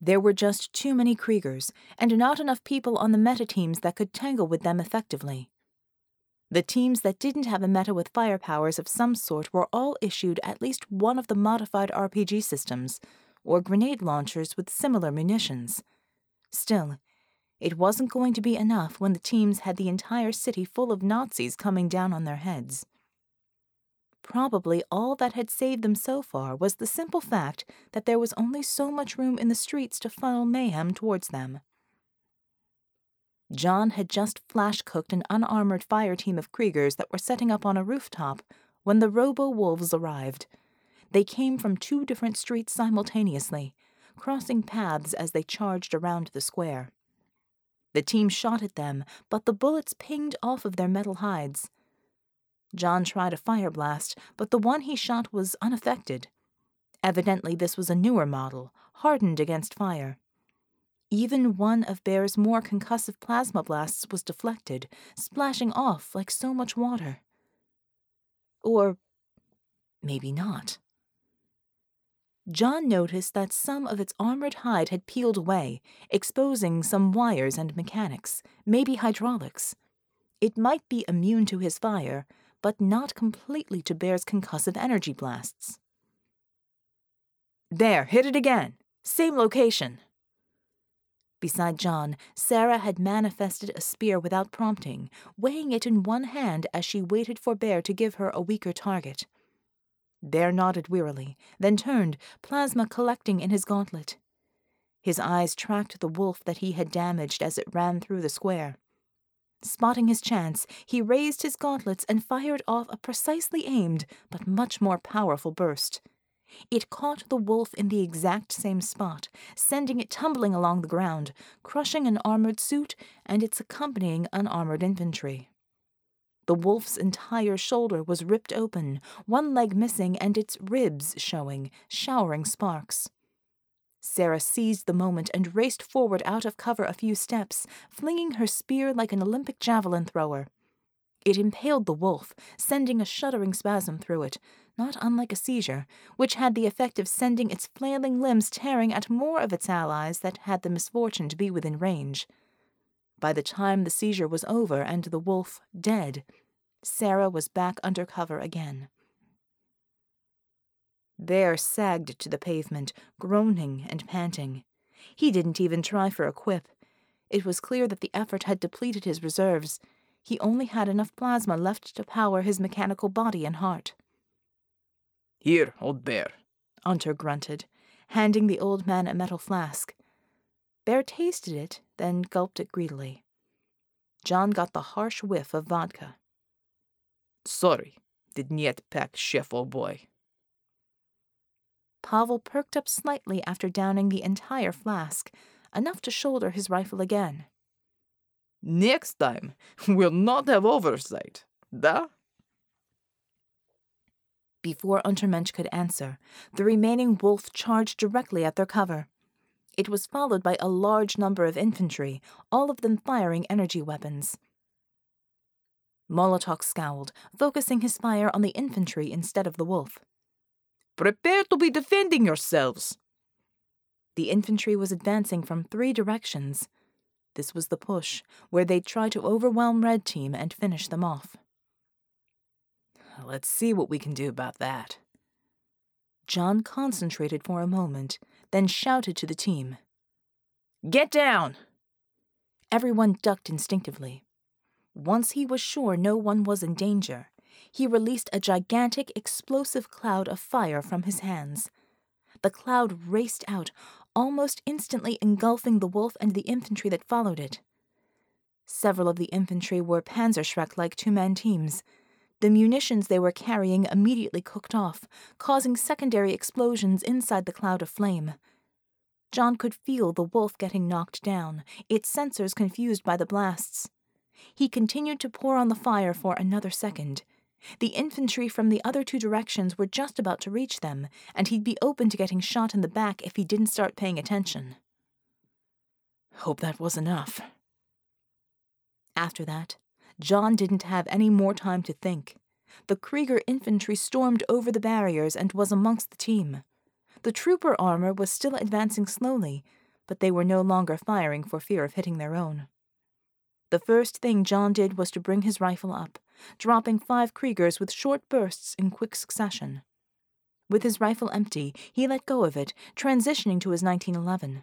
There were just too many Kriegers, and not enough people on the meta teams that could tangle with them effectively. The teams that didn't have a meta with firepowers of some sort were all issued at least one of the modified RPG systems, or grenade launchers with similar munitions. Still, it wasn't going to be enough when the teams had the entire city full of Nazis coming down on their heads. Probably all that had saved them so far was the simple fact that there was only so much room in the streets to funnel mayhem towards them. John had just flash cooked an unarmored fire team of Kriegers that were setting up on a rooftop when the robo wolves arrived. They came from two different streets simultaneously, crossing paths as they charged around the square. The team shot at them, but the bullets pinged off of their metal hides. John tried a fire blast, but the one he shot was unaffected. Evidently, this was a newer model, hardened against fire. Even one of Bear's more concussive plasma blasts was deflected, splashing off like so much water. Or maybe not. John noticed that some of its armored hide had peeled away, exposing some wires and mechanics, maybe hydraulics. It might be immune to his fire, but not completely to Bear's concussive energy blasts. There, hit it again. Same location. Beside John, Sarah had manifested a spear without prompting, weighing it in one hand as she waited for Bear to give her a weaker target. Bear nodded wearily, then turned, plasma collecting in his gauntlet. His eyes tracked the wolf that he had damaged as it ran through the square. Spotting his chance, he raised his gauntlets and fired off a precisely aimed but much more powerful burst. It caught the wolf in the exact same spot, sending it tumbling along the ground, crushing an armored suit and its accompanying unarmored infantry. The wolf's entire shoulder was ripped open, one leg missing and its ribs showing, showering sparks. Sarah seized the moment and raced forward out of cover a few steps, flinging her spear like an Olympic javelin thrower. It impaled the wolf, sending a shuddering spasm through it, not unlike a seizure, which had the effect of sending its flailing limbs tearing at more of its allies that had the misfortune to be within range. By the time the seizure was over and the wolf dead, Sarah was back under cover again. Bear sagged to the pavement, groaning and panting. He didn't even try for a quip. It was clear that the effort had depleted his reserves. He only had enough plasma left to power his mechanical body and heart. Here, old bear, Unter grunted, handing the old man a metal flask. Bear tasted it, then gulped it greedily. John got the harsh whiff of vodka. Sorry, didn't yet pack, chef, old boy. Pavel perked up slightly after downing the entire flask, enough to shoulder his rifle again. Next time, we'll not have oversight, da? Before Untermensch could answer, the remaining wolf charged directly at their cover. It was followed by a large number of infantry, all of them firing energy weapons. Molotok scowled, focusing his fire on the infantry instead of the wolf. Prepare to be defending yourselves. The infantry was advancing from three directions. This was the push, where they'd try to overwhelm Red Team and finish them off. Let's see what we can do about that. John concentrated for a moment, then shouted to the team Get down! Everyone ducked instinctively. Once he was sure no one was in danger, he released a gigantic explosive cloud of fire from his hands. The cloud raced out, almost instantly engulfing the wolf and the infantry that followed it. Several of the infantry were Panzerschreck like two man teams. The munitions they were carrying immediately cooked off, causing secondary explosions inside the cloud of flame. John could feel the wolf getting knocked down, its sensors confused by the blasts. He continued to pour on the fire for another second. The infantry from the other two directions were just about to reach them, and he'd be open to getting shot in the back if he didn't start paying attention. Hope that was enough. After that, John didn't have any more time to think. The Krieger infantry stormed over the barriers and was amongst the team. The trooper armor was still advancing slowly, but they were no longer firing for fear of hitting their own. The first thing John did was to bring his rifle up, dropping five Kriegers with short bursts in quick succession. With his rifle empty, he let go of it, transitioning to his 1911.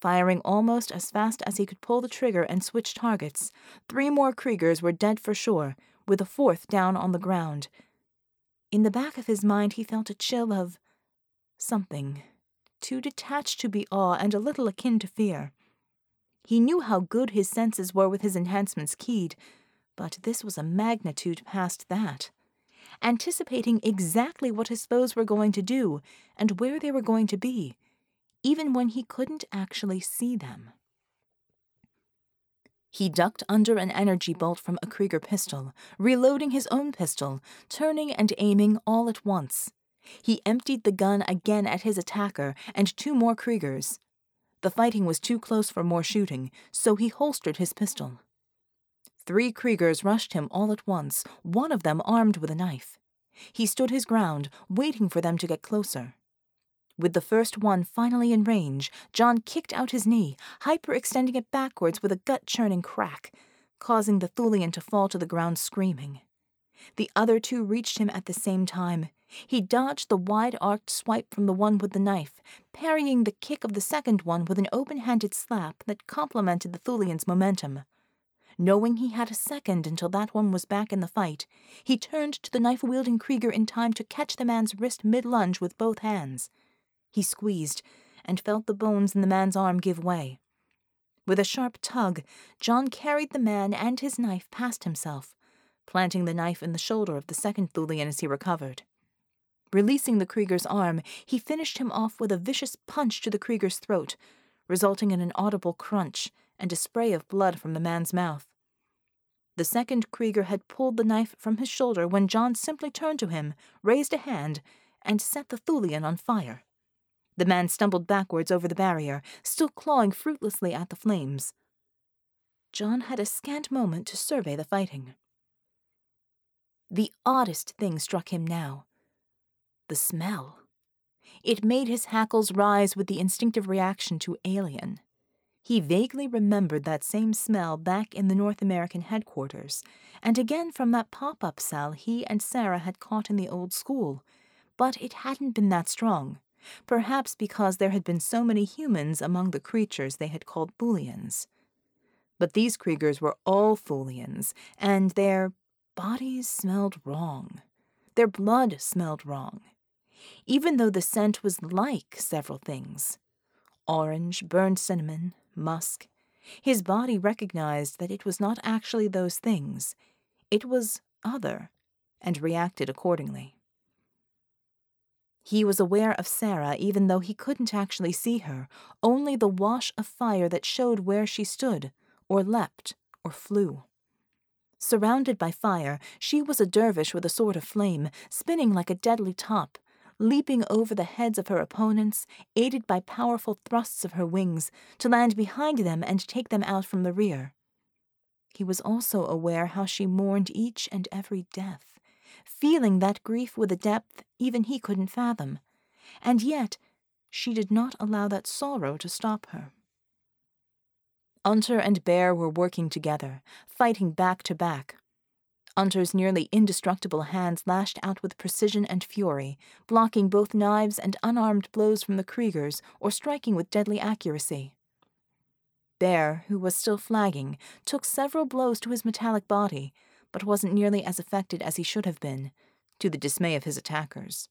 Firing almost as fast as he could pull the trigger and switch targets, three more Kriegers were dead for sure, with a fourth down on the ground. In the back of his mind, he felt a chill of something, too detached to be awe and a little akin to fear. He knew how good his senses were with his enhancements keyed, but this was a magnitude past that. Anticipating exactly what his foes were going to do and where they were going to be, even when he couldn't actually see them. He ducked under an energy bolt from a Krieger pistol, reloading his own pistol, turning and aiming all at once. He emptied the gun again at his attacker and two more Kriegers. The fighting was too close for more shooting, so he holstered his pistol. Three Kriegers rushed him all at once, one of them armed with a knife. He stood his ground, waiting for them to get closer. With the first one finally in range, John kicked out his knee, hyperextending it backwards with a gut churning crack, causing the Thulian to fall to the ground screaming. The other two reached him at the same time, he dodged the wide arced swipe from the one with the knife, parrying the kick of the second one with an open handed slap that complemented the Thulian's momentum. Knowing he had a second until that one was back in the fight, he turned to the knife wielding Krieger in time to catch the man's wrist mid lunge with both hands. He squeezed and felt the bones in the man's arm give way. With a sharp tug, John carried the man and his knife past himself, planting the knife in the shoulder of the second Thulian as he recovered. Releasing the Krieger's arm, he finished him off with a vicious punch to the Krieger's throat, resulting in an audible crunch and a spray of blood from the man's mouth. The second Krieger had pulled the knife from his shoulder when John simply turned to him, raised a hand, and set the Thulian on fire. The man stumbled backwards over the barrier, still clawing fruitlessly at the flames. John had a scant moment to survey the fighting. The oddest thing struck him now the smell. It made his hackles rise with the instinctive reaction to alien. He vaguely remembered that same smell back in the North American headquarters, and again from that pop up cell he and Sarah had caught in the old school, but it hadn't been that strong, perhaps because there had been so many humans among the creatures they had called Thulians. But these Kriegers were all Thulians, and their bodies smelled wrong. Their blood smelled wrong. Even though the scent was like several things orange, burned cinnamon, musk his body recognized that it was not actually those things, it was other, and reacted accordingly. He was aware of Sarah even though he couldn't actually see her, only the wash of fire that showed where she stood, or leapt, or flew. Surrounded by fire, she was a dervish with a sword of flame, spinning like a deadly top, leaping over the heads of her opponents, aided by powerful thrusts of her wings, to land behind them and take them out from the rear. He was also aware how she mourned each and every death, feeling that grief with a depth even he couldn't fathom, and yet she did not allow that sorrow to stop her. Unter and Bear were working together, fighting back to back. Unter's nearly indestructible hands lashed out with precision and fury, blocking both knives and unarmed blows from the Kriegers or striking with deadly accuracy. Bear, who was still flagging, took several blows to his metallic body, but wasn't nearly as affected as he should have been, to the dismay of his attackers.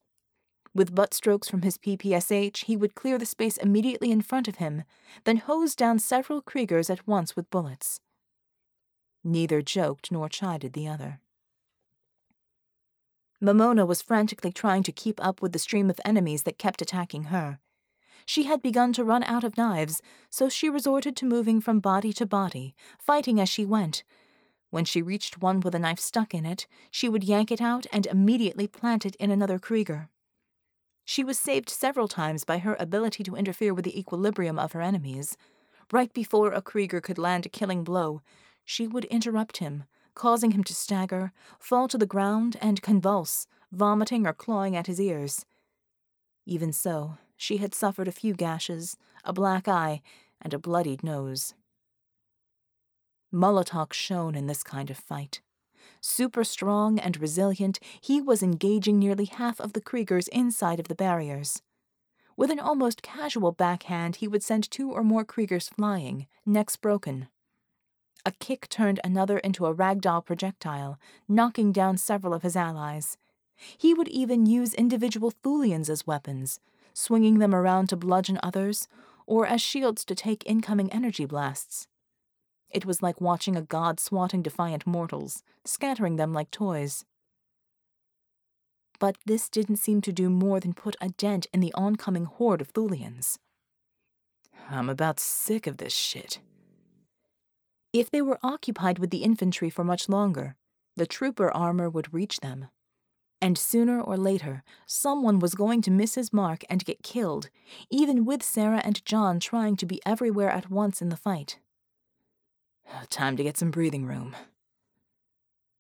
With butt strokes from his PPSH, he would clear the space immediately in front of him, then hose down several Kriegers at once with bullets. Neither joked nor chided the other. Mamona was frantically trying to keep up with the stream of enemies that kept attacking her. She had begun to run out of knives, so she resorted to moving from body to body, fighting as she went. When she reached one with a knife stuck in it, she would yank it out and immediately plant it in another Krieger. She was saved several times by her ability to interfere with the equilibrium of her enemies. Right before a Krieger could land a killing blow, she would interrupt him, causing him to stagger, fall to the ground, and convulse, vomiting or clawing at his ears. Even so, she had suffered a few gashes, a black eye, and a bloodied nose. Molotok shone in this kind of fight. Super strong and resilient, he was engaging nearly half of the Kriegers inside of the barriers. With an almost casual backhand, he would send two or more Kriegers flying, necks broken. A kick turned another into a ragdoll projectile, knocking down several of his allies. He would even use individual Thulians as weapons, swinging them around to bludgeon others, or as shields to take incoming energy blasts. It was like watching a god swatting defiant mortals, scattering them like toys. But this didn't seem to do more than put a dent in the oncoming horde of Thulians. I'm about sick of this shit. If they were occupied with the infantry for much longer, the trooper armor would reach them. And sooner or later, someone was going to miss his mark and get killed, even with Sarah and John trying to be everywhere at once in the fight. Time to get some breathing room.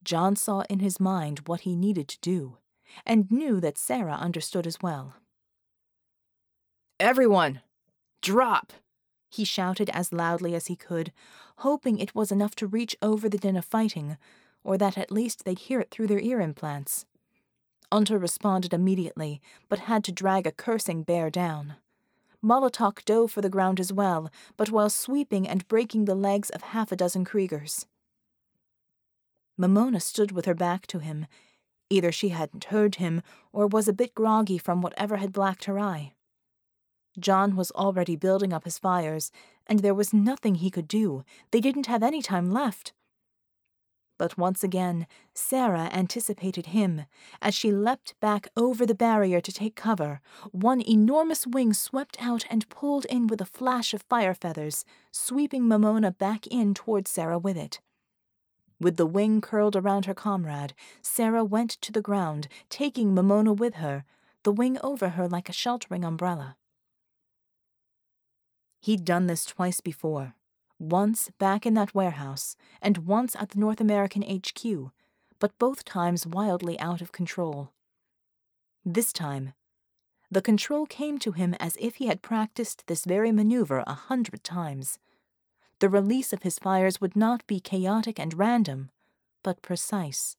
John saw in his mind what he needed to do, and knew that Sarah understood as well. Everyone, drop! He shouted as loudly as he could, hoping it was enough to reach over the din of fighting, or that at least they'd hear it through their ear implants. Unter responded immediately, but had to drag a cursing bear down. Molotok dove for the ground as well, but while sweeping and breaking the legs of half a dozen Kriegers. Mamona stood with her back to him. Either she hadn't heard him, or was a bit groggy from whatever had blacked her eye. John was already building up his fires, and there was nothing he could do. They didn't have any time left. But once again, Sarah anticipated him. As she leapt back over the barrier to take cover, one enormous wing swept out and pulled in with a flash of fire feathers, sweeping Mamona back in toward Sarah with it. With the wing curled around her comrade, Sarah went to the ground, taking Mamona with her, the wing over her like a sheltering umbrella. He'd done this twice before once back in that warehouse, and once at the North American HQ, but both times wildly out of control. This time, the control came to him as if he had practiced this very maneuver a hundred times. The release of his fires would not be chaotic and random, but precise.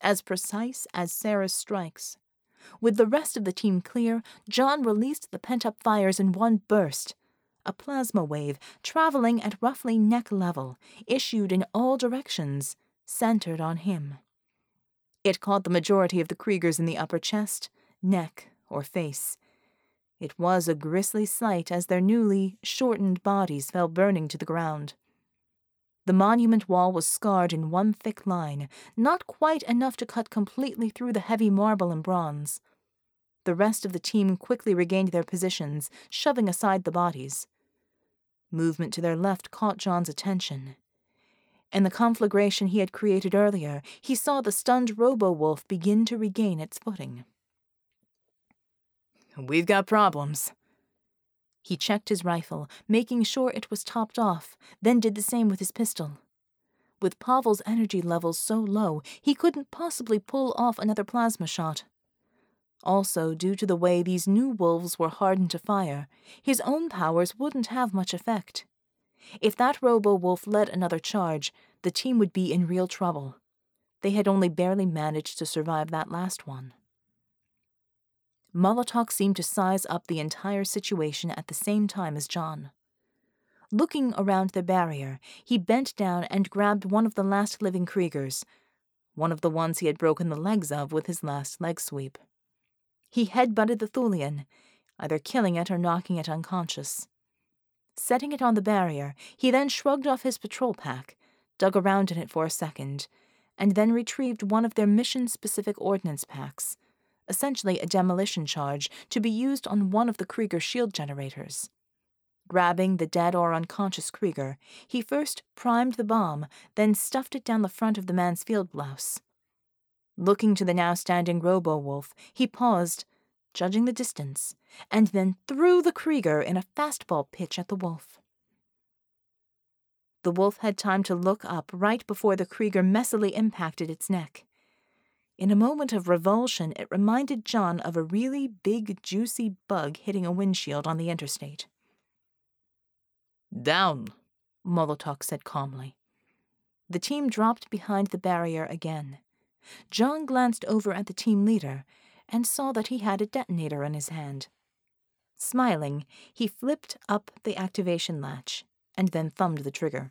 As precise as Sarah's strikes. With the rest of the team clear, John released the pent up fires in one burst, a plasma wave traveling at roughly neck level, issued in all directions, centered on him. It caught the majority of the Kriegers in the upper chest, neck, or face. It was a grisly sight as their newly shortened bodies fell burning to the ground. The monument wall was scarred in one thick line, not quite enough to cut completely through the heavy marble and bronze. The rest of the team quickly regained their positions, shoving aside the bodies. Movement to their left caught John's attention. In the conflagration he had created earlier, he saw the stunned robo-wolf begin to regain its footing. We've got problems. He checked his rifle, making sure it was topped off, then did the same with his pistol. With Pavel's energy levels so low, he couldn't possibly pull off another plasma shot. Also, due to the way these new wolves were hardened to fire, his own powers wouldn't have much effect. If that robo wolf led another charge, the team would be in real trouble. They had only barely managed to survive that last one. Molotok seemed to size up the entire situation at the same time as John. Looking around the barrier, he bent down and grabbed one of the last living Kriegers, one of the ones he had broken the legs of with his last leg sweep. He head-butted the Thulian, either killing it or knocking it unconscious. Setting it on the barrier, he then shrugged off his patrol pack, dug around in it for a second, and then retrieved one of their mission-specific ordnance packs, essentially a demolition charge to be used on one of the Krieger shield generators. Grabbing the dead or unconscious Krieger, he first primed the bomb, then stuffed it down the front of the man's field blouse. Looking to the now standing Robo Wolf, he paused, judging the distance, and then threw the Krieger in a fastball pitch at the wolf. The wolf had time to look up right before the Krieger messily impacted its neck. In a moment of revulsion, it reminded John of a really big, juicy bug hitting a windshield on the interstate. Down, Molotok said calmly. The team dropped behind the barrier again. John glanced over at the team leader and saw that he had a detonator in his hand. Smiling, he flipped up the activation latch and then thumbed the trigger.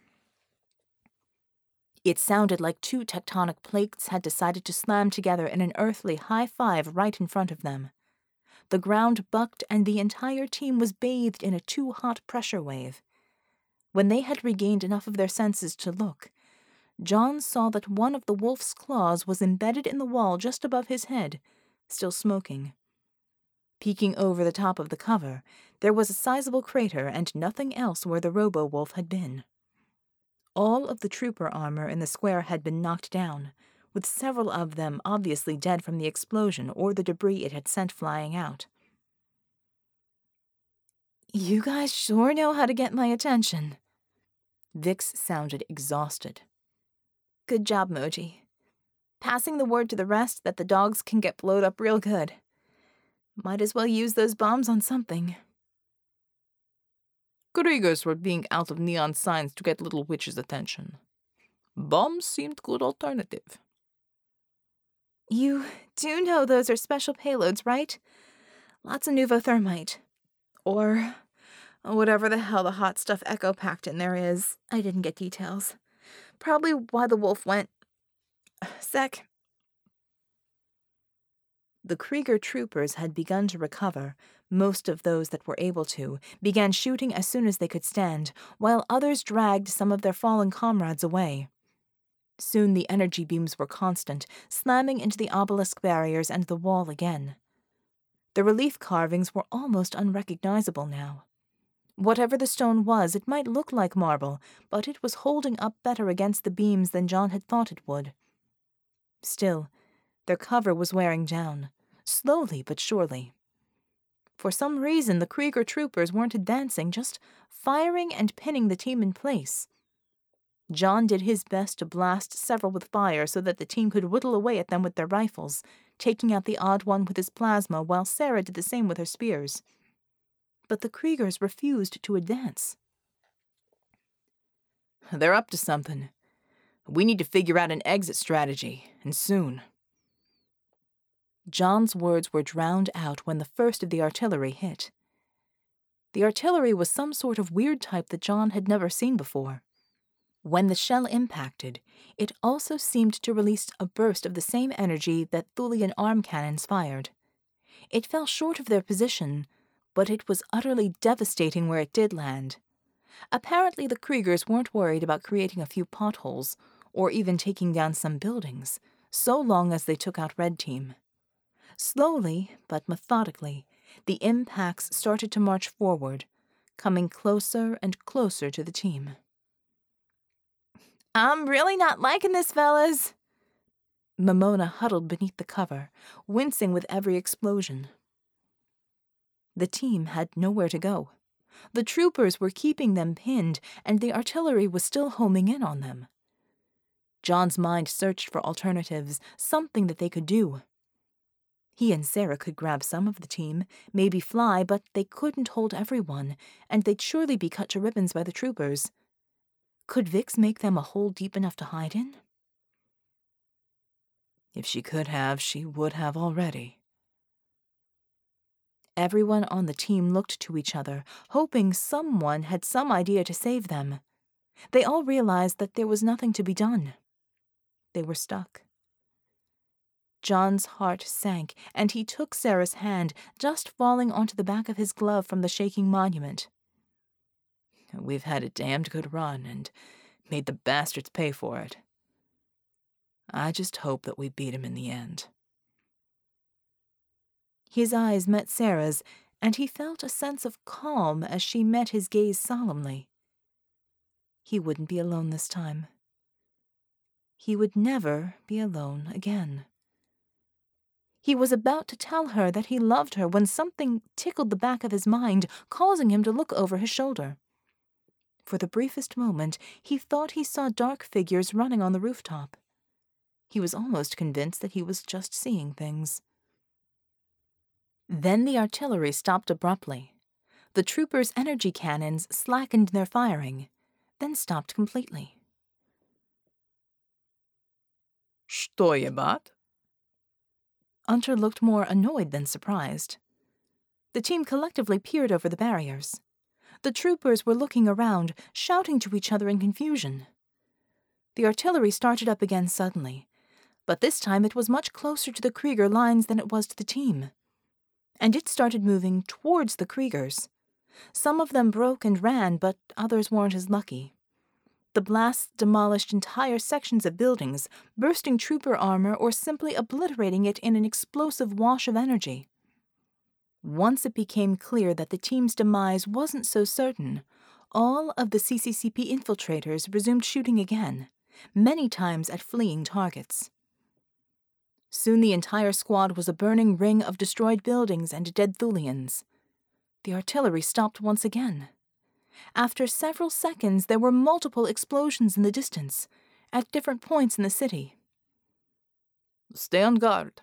It sounded like two tectonic plates had decided to slam together in an earthly high five right in front of them. The ground bucked and the entire team was bathed in a too hot pressure wave. When they had regained enough of their senses to look, John saw that one of the wolf's claws was embedded in the wall just above his head, still smoking. Peeking over the top of the cover, there was a sizable crater and nothing else where the robo wolf had been. All of the trooper armor in the square had been knocked down, with several of them obviously dead from the explosion or the debris it had sent flying out. You guys sure know how to get my attention. Vix sounded exhausted. Good job, Moji. Passing the word to the rest that the dogs can get blowed up real good. Might as well use those bombs on something. Kriegers were being out of neon signs to get Little Witch's attention. Bombs seemed good alternative. You do know those are special payloads, right? Lots of nouveau thermite. Or whatever the hell the hot stuff echo packed in there is. I didn't get details. Probably why the wolf went. Sec. The Krieger troopers had begun to recover. Most of those that were able to began shooting as soon as they could stand, while others dragged some of their fallen comrades away. Soon the energy beams were constant, slamming into the obelisk barriers and the wall again. The relief carvings were almost unrecognizable now. Whatever the stone was, it might look like marble, but it was holding up better against the beams than John had thought it would. Still, their cover was wearing down, slowly but surely. For some reason, the Krieger troopers weren't advancing, just firing and pinning the team in place. John did his best to blast several with fire so that the team could whittle away at them with their rifles, taking out the odd one with his plasma while Sarah did the same with her spears. But the Kriegers refused to advance. They're up to something. We need to figure out an exit strategy, and soon. John's words were drowned out when the first of the artillery hit. The artillery was some sort of weird type that John had never seen before. When the shell impacted, it also seemed to release a burst of the same energy that Thulian arm cannons fired. It fell short of their position, but it was utterly devastating where it did land. Apparently, the Kriegers weren't worried about creating a few potholes or even taking down some buildings, so long as they took out Red Team. Slowly, but methodically, the impacts started to march forward, coming closer and closer to the team. I'm really not liking this, fellas. Mamona huddled beneath the cover, wincing with every explosion. The team had nowhere to go. The troopers were keeping them pinned, and the artillery was still homing in on them. John's mind searched for alternatives, something that they could do. He and Sarah could grab some of the team, maybe fly, but they couldn't hold everyone, and they'd surely be cut to ribbons by the troopers. Could Vix make them a hole deep enough to hide in? If she could have, she would have already. Everyone on the team looked to each other, hoping someone had some idea to save them. They all realized that there was nothing to be done. They were stuck. John's heart sank, and he took Sarah's hand, just falling onto the back of his glove from the shaking monument. We've had a damned good run and made the bastards pay for it. I just hope that we beat him in the end. His eyes met Sarah's, and he felt a sense of calm as she met his gaze solemnly. He wouldn't be alone this time. He would never be alone again. He was about to tell her that he loved her when something tickled the back of his mind, causing him to look over his shoulder. For the briefest moment, he thought he saw dark figures running on the rooftop. He was almost convinced that he was just seeing things. Then the artillery stopped abruptly. The troopers' energy cannons slackened their firing, then stopped completely. Что ебать? Unter looked more annoyed than surprised. The team collectively peered over the barriers. The troopers were looking around, shouting to each other in confusion. The artillery started up again suddenly, but this time it was much closer to the Krieger lines than it was to the team. And it started moving towards the Kriegers. Some of them broke and ran, but others weren't as lucky. The blasts demolished entire sections of buildings, bursting trooper armor or simply obliterating it in an explosive wash of energy. Once it became clear that the team's demise wasn't so certain, all of the CCCP infiltrators resumed shooting again, many times at fleeing targets. Soon the entire squad was a burning ring of destroyed buildings and dead Thulians. The artillery stopped once again. After several seconds, there were multiple explosions in the distance, at different points in the city. Stay on guard,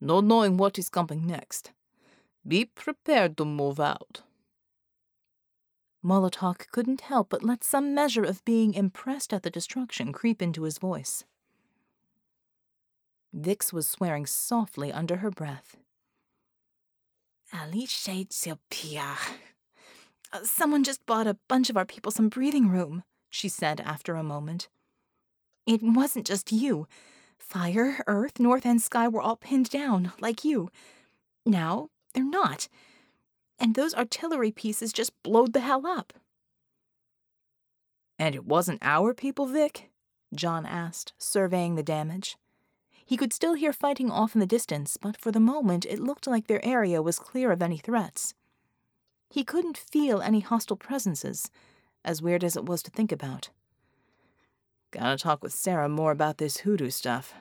not knowing what is coming next. Be prepared to move out. Molotok couldn't help but let some measure of being impressed at the destruction creep into his voice. Vix was swearing softly under her breath. Alice Pia. Uh, someone just bought a bunch of our people some breathing room, she said after a moment. It wasn't just you. Fire, Earth, North, and Sky were all pinned down, like you. Now they're not. And those artillery pieces just blowed the hell up. And it wasn't our people, Vic? John asked, surveying the damage. He could still hear fighting off in the distance, but for the moment it looked like their area was clear of any threats. He couldn't feel any hostile presences, as weird as it was to think about. Gotta talk with Sarah more about this hoodoo stuff.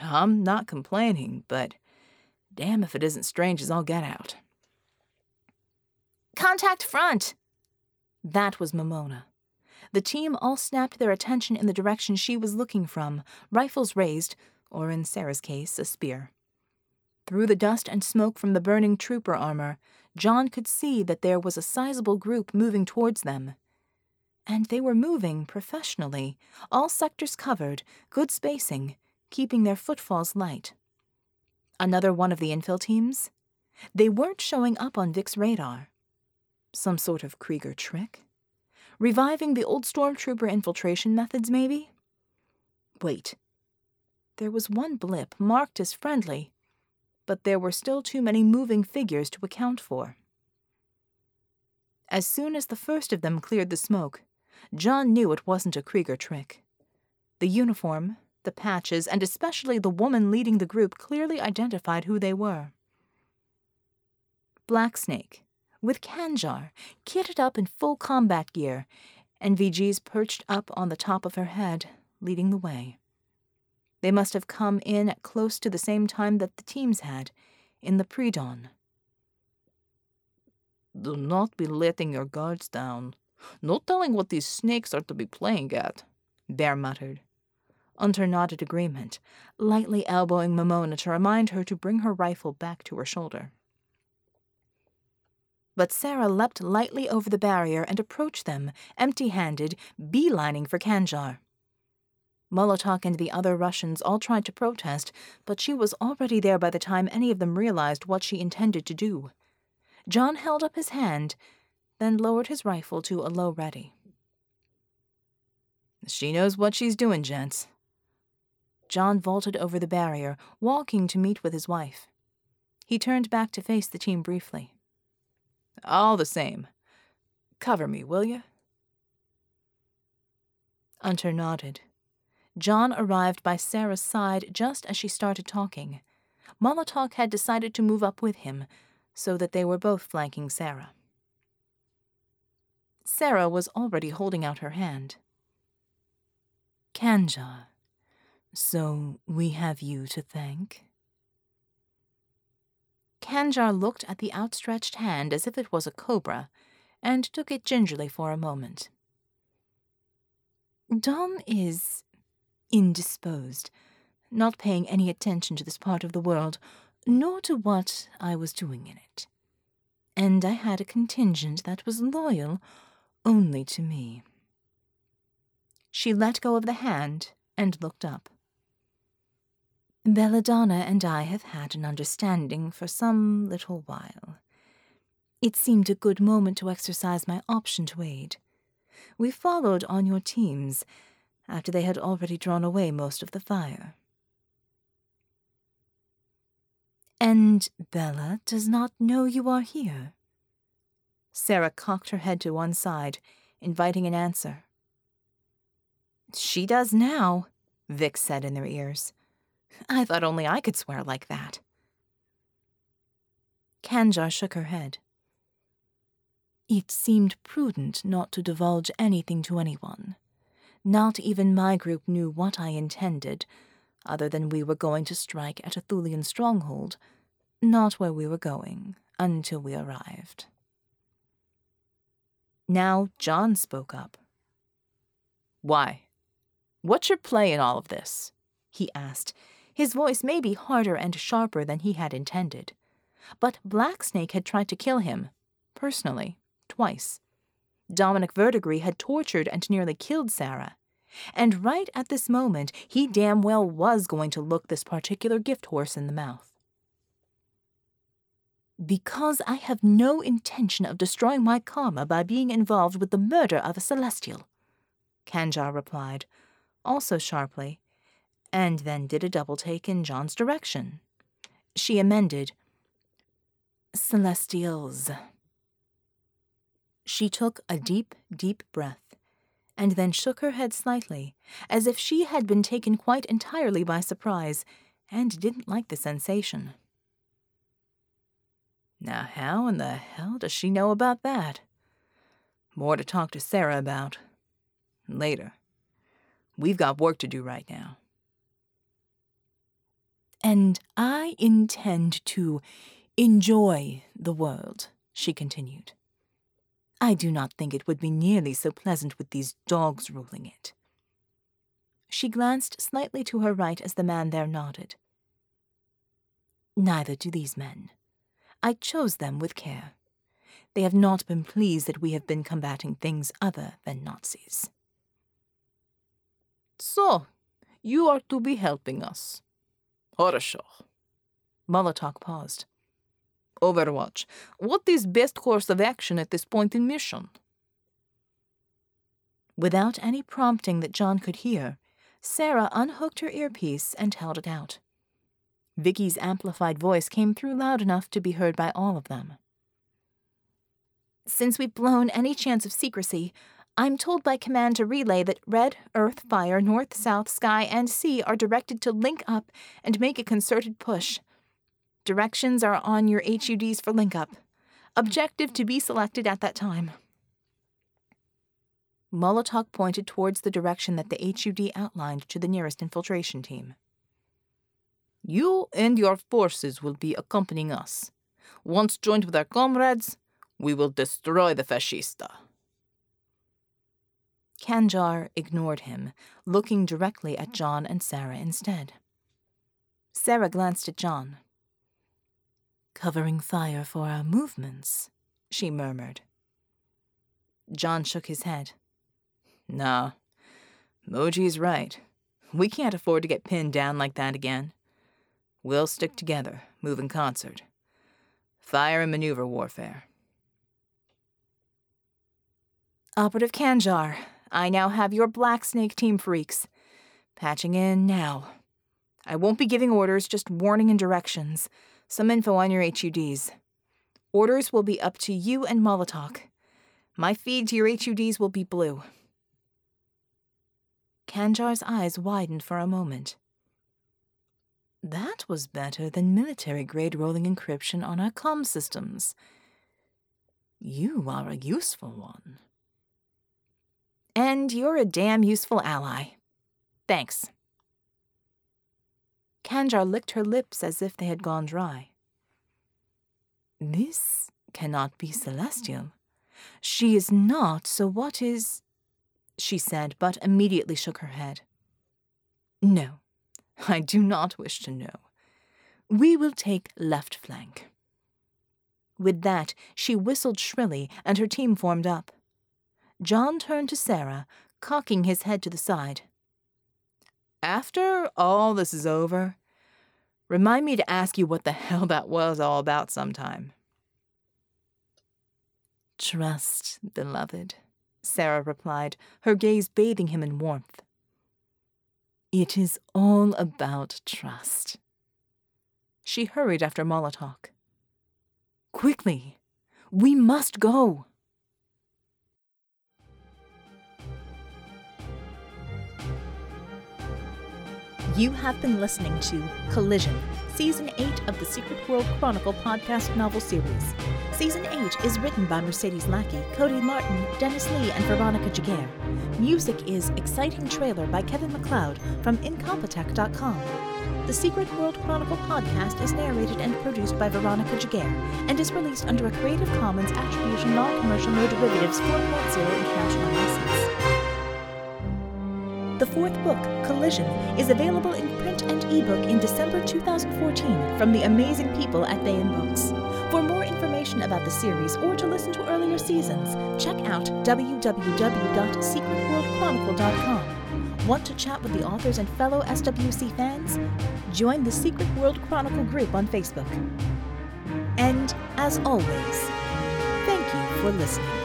I'm not complaining, but damn if it isn't strange as all get out. Contact front! That was Mamona. The team all snapped their attention in the direction she was looking from, rifles raised, or in Sarah's case, a spear. Through the dust and smoke from the burning trooper armor, John could see that there was a sizable group moving towards them. And they were moving professionally, all sectors covered, good spacing, keeping their footfalls light. Another one of the infill teams? They weren't showing up on Vic's radar. Some sort of Krieger trick? Reviving the old stormtrooper infiltration methods, maybe? Wait, there was one blip marked as friendly, but there were still too many moving figures to account for. As soon as the first of them cleared the smoke, John knew it wasn't a Krieger trick. The uniform, the patches, and especially the woman leading the group clearly identified who they were. Blacksnake, with Khanjar, kitted up in full combat gear, and VGs perched up on the top of her head, leading the way. They must have come in at close to the same time that the teams had, in the pre dawn. Do not be letting your guards down. No telling what these snakes are to be playing at, Bear muttered. Unter nodded agreement, lightly elbowing Mamona to remind her to bring her rifle back to her shoulder. But Sarah leapt lightly over the barrier and approached them, empty handed, beelining for Khanjar. Molotok and the other Russians all tried to protest, but she was already there by the time any of them realized what she intended to do. John held up his hand, then lowered his rifle to a low ready. She knows what she's doing, gents. John vaulted over the barrier, walking to meet with his wife. He turned back to face the team briefly. All the same, cover me, will you? Unter nodded. John arrived by Sarah's side just as she started talking. Molotok had decided to move up with him, so that they were both flanking Sarah. Sarah was already holding out her hand. Khanjar, so we have you to thank? Khanjar looked at the outstretched hand as if it was a cobra, and took it gingerly for a moment. Dom is indisposed, not paying any attention to this part of the world, nor to what I was doing in it. And I had a contingent that was loyal only to me. She let go of the hand and looked up. Belladonna and I have had an understanding for some little while. It seemed a good moment to exercise my option to aid. We followed on your teams after they had already drawn away most of the fire. And Bella does not know you are here. Sarah cocked her head to one side, inviting an answer. She does now, Vic said in their ears. I thought only I could swear like that. Khanjar shook her head. It seemed prudent not to divulge anything to anyone. Not even my group knew what I intended, other than we were going to strike at a Thulian stronghold, not where we were going, until we arrived. Now John spoke up. Why? What's your play in all of this? he asked, his voice maybe harder and sharper than he had intended. But Blacksnake had tried to kill him, personally, twice. Dominic Verdigris had tortured and nearly killed Sarah. And right at this moment, he damn well was going to look this particular gift horse in the mouth. Because I have no intention of destroying my karma by being involved with the murder of a celestial, Khanjar replied, also sharply, and then did a double take in John's direction. She amended, Celestials. She took a deep, deep breath, and then shook her head slightly, as if she had been taken quite entirely by surprise and didn't like the sensation. Now, how in the hell does she know about that? More to talk to Sarah about. Later. We've got work to do right now. And I intend to enjoy the world, she continued. I do not think it would be nearly so pleasant with these dogs ruling it. She glanced slightly to her right as the man there nodded. Neither do these men. I chose them with care. They have not been pleased that we have been combating things other than Nazis. So, you are to be helping us. Horosho. Molotok paused. Overwatch, what is best course of action at this point in mission? Without any prompting that John could hear, Sarah unhooked her earpiece and held it out. Vicky's amplified voice came through loud enough to be heard by all of them. Since we've blown any chance of secrecy, I'm told by command to relay that Red, Earth, Fire, North, South, Sky, and Sea are directed to link up and make a concerted push. Directions are on your HUDs for link up. Objective to be selected at that time. Molotok pointed towards the direction that the HUD outlined to the nearest infiltration team. You and your forces will be accompanying us. Once joined with our comrades, we will destroy the fascista. Khanjar ignored him, looking directly at John and Sarah instead. Sarah glanced at John. Covering fire for our movements, she murmured. John shook his head. No. Moji's right. We can't afford to get pinned down like that again. We'll stick together, move in concert. Fire and maneuver warfare. Operative Khanjar, I now have your Black Snake team freaks. Patching in now. I won't be giving orders, just warning and directions. Some info on your HUDs. Orders will be up to you and Molotok. My feed to your HUDs will be blue. Khanjar's eyes widened for a moment. That was better than military grade rolling encryption on our com systems. You are a useful one. And you're a damn useful ally. Thanks. Khanjar licked her lips as if they had gone dry. This cannot be Celestial. She is not, so what is. she said, but immediately shook her head. No, I do not wish to know. We will take left flank. With that, she whistled shrilly, and her team formed up. John turned to Sarah, cocking his head to the side. After all this is over, remind me to ask you what the hell that was all about sometime. Trust, beloved, Sarah replied, her gaze bathing him in warmth. It is all about trust. She hurried after Molotok. Quickly! We must go! You have been listening to Collision, Season 8 of the Secret World Chronicle podcast novel series. Season 8 is written by Mercedes Lackey, Cody Martin, Dennis Lee, and Veronica Giguere. Music is Exciting Trailer by Kevin MacLeod from Incompetech.com. The Secret World Chronicle podcast is narrated and produced by Veronica Giguere and is released under a Creative Commons Attribution Non-Commercial No Derivatives 4.0 International License. The fourth book, Collision, is available in print and ebook in December 2014 from the amazing people at Baen Books. For more information about the series or to listen to earlier seasons, check out www.secretworldchronicle.com. Want to chat with the authors and fellow SWC fans? Join the Secret World Chronicle group on Facebook. And, as always, thank you for listening.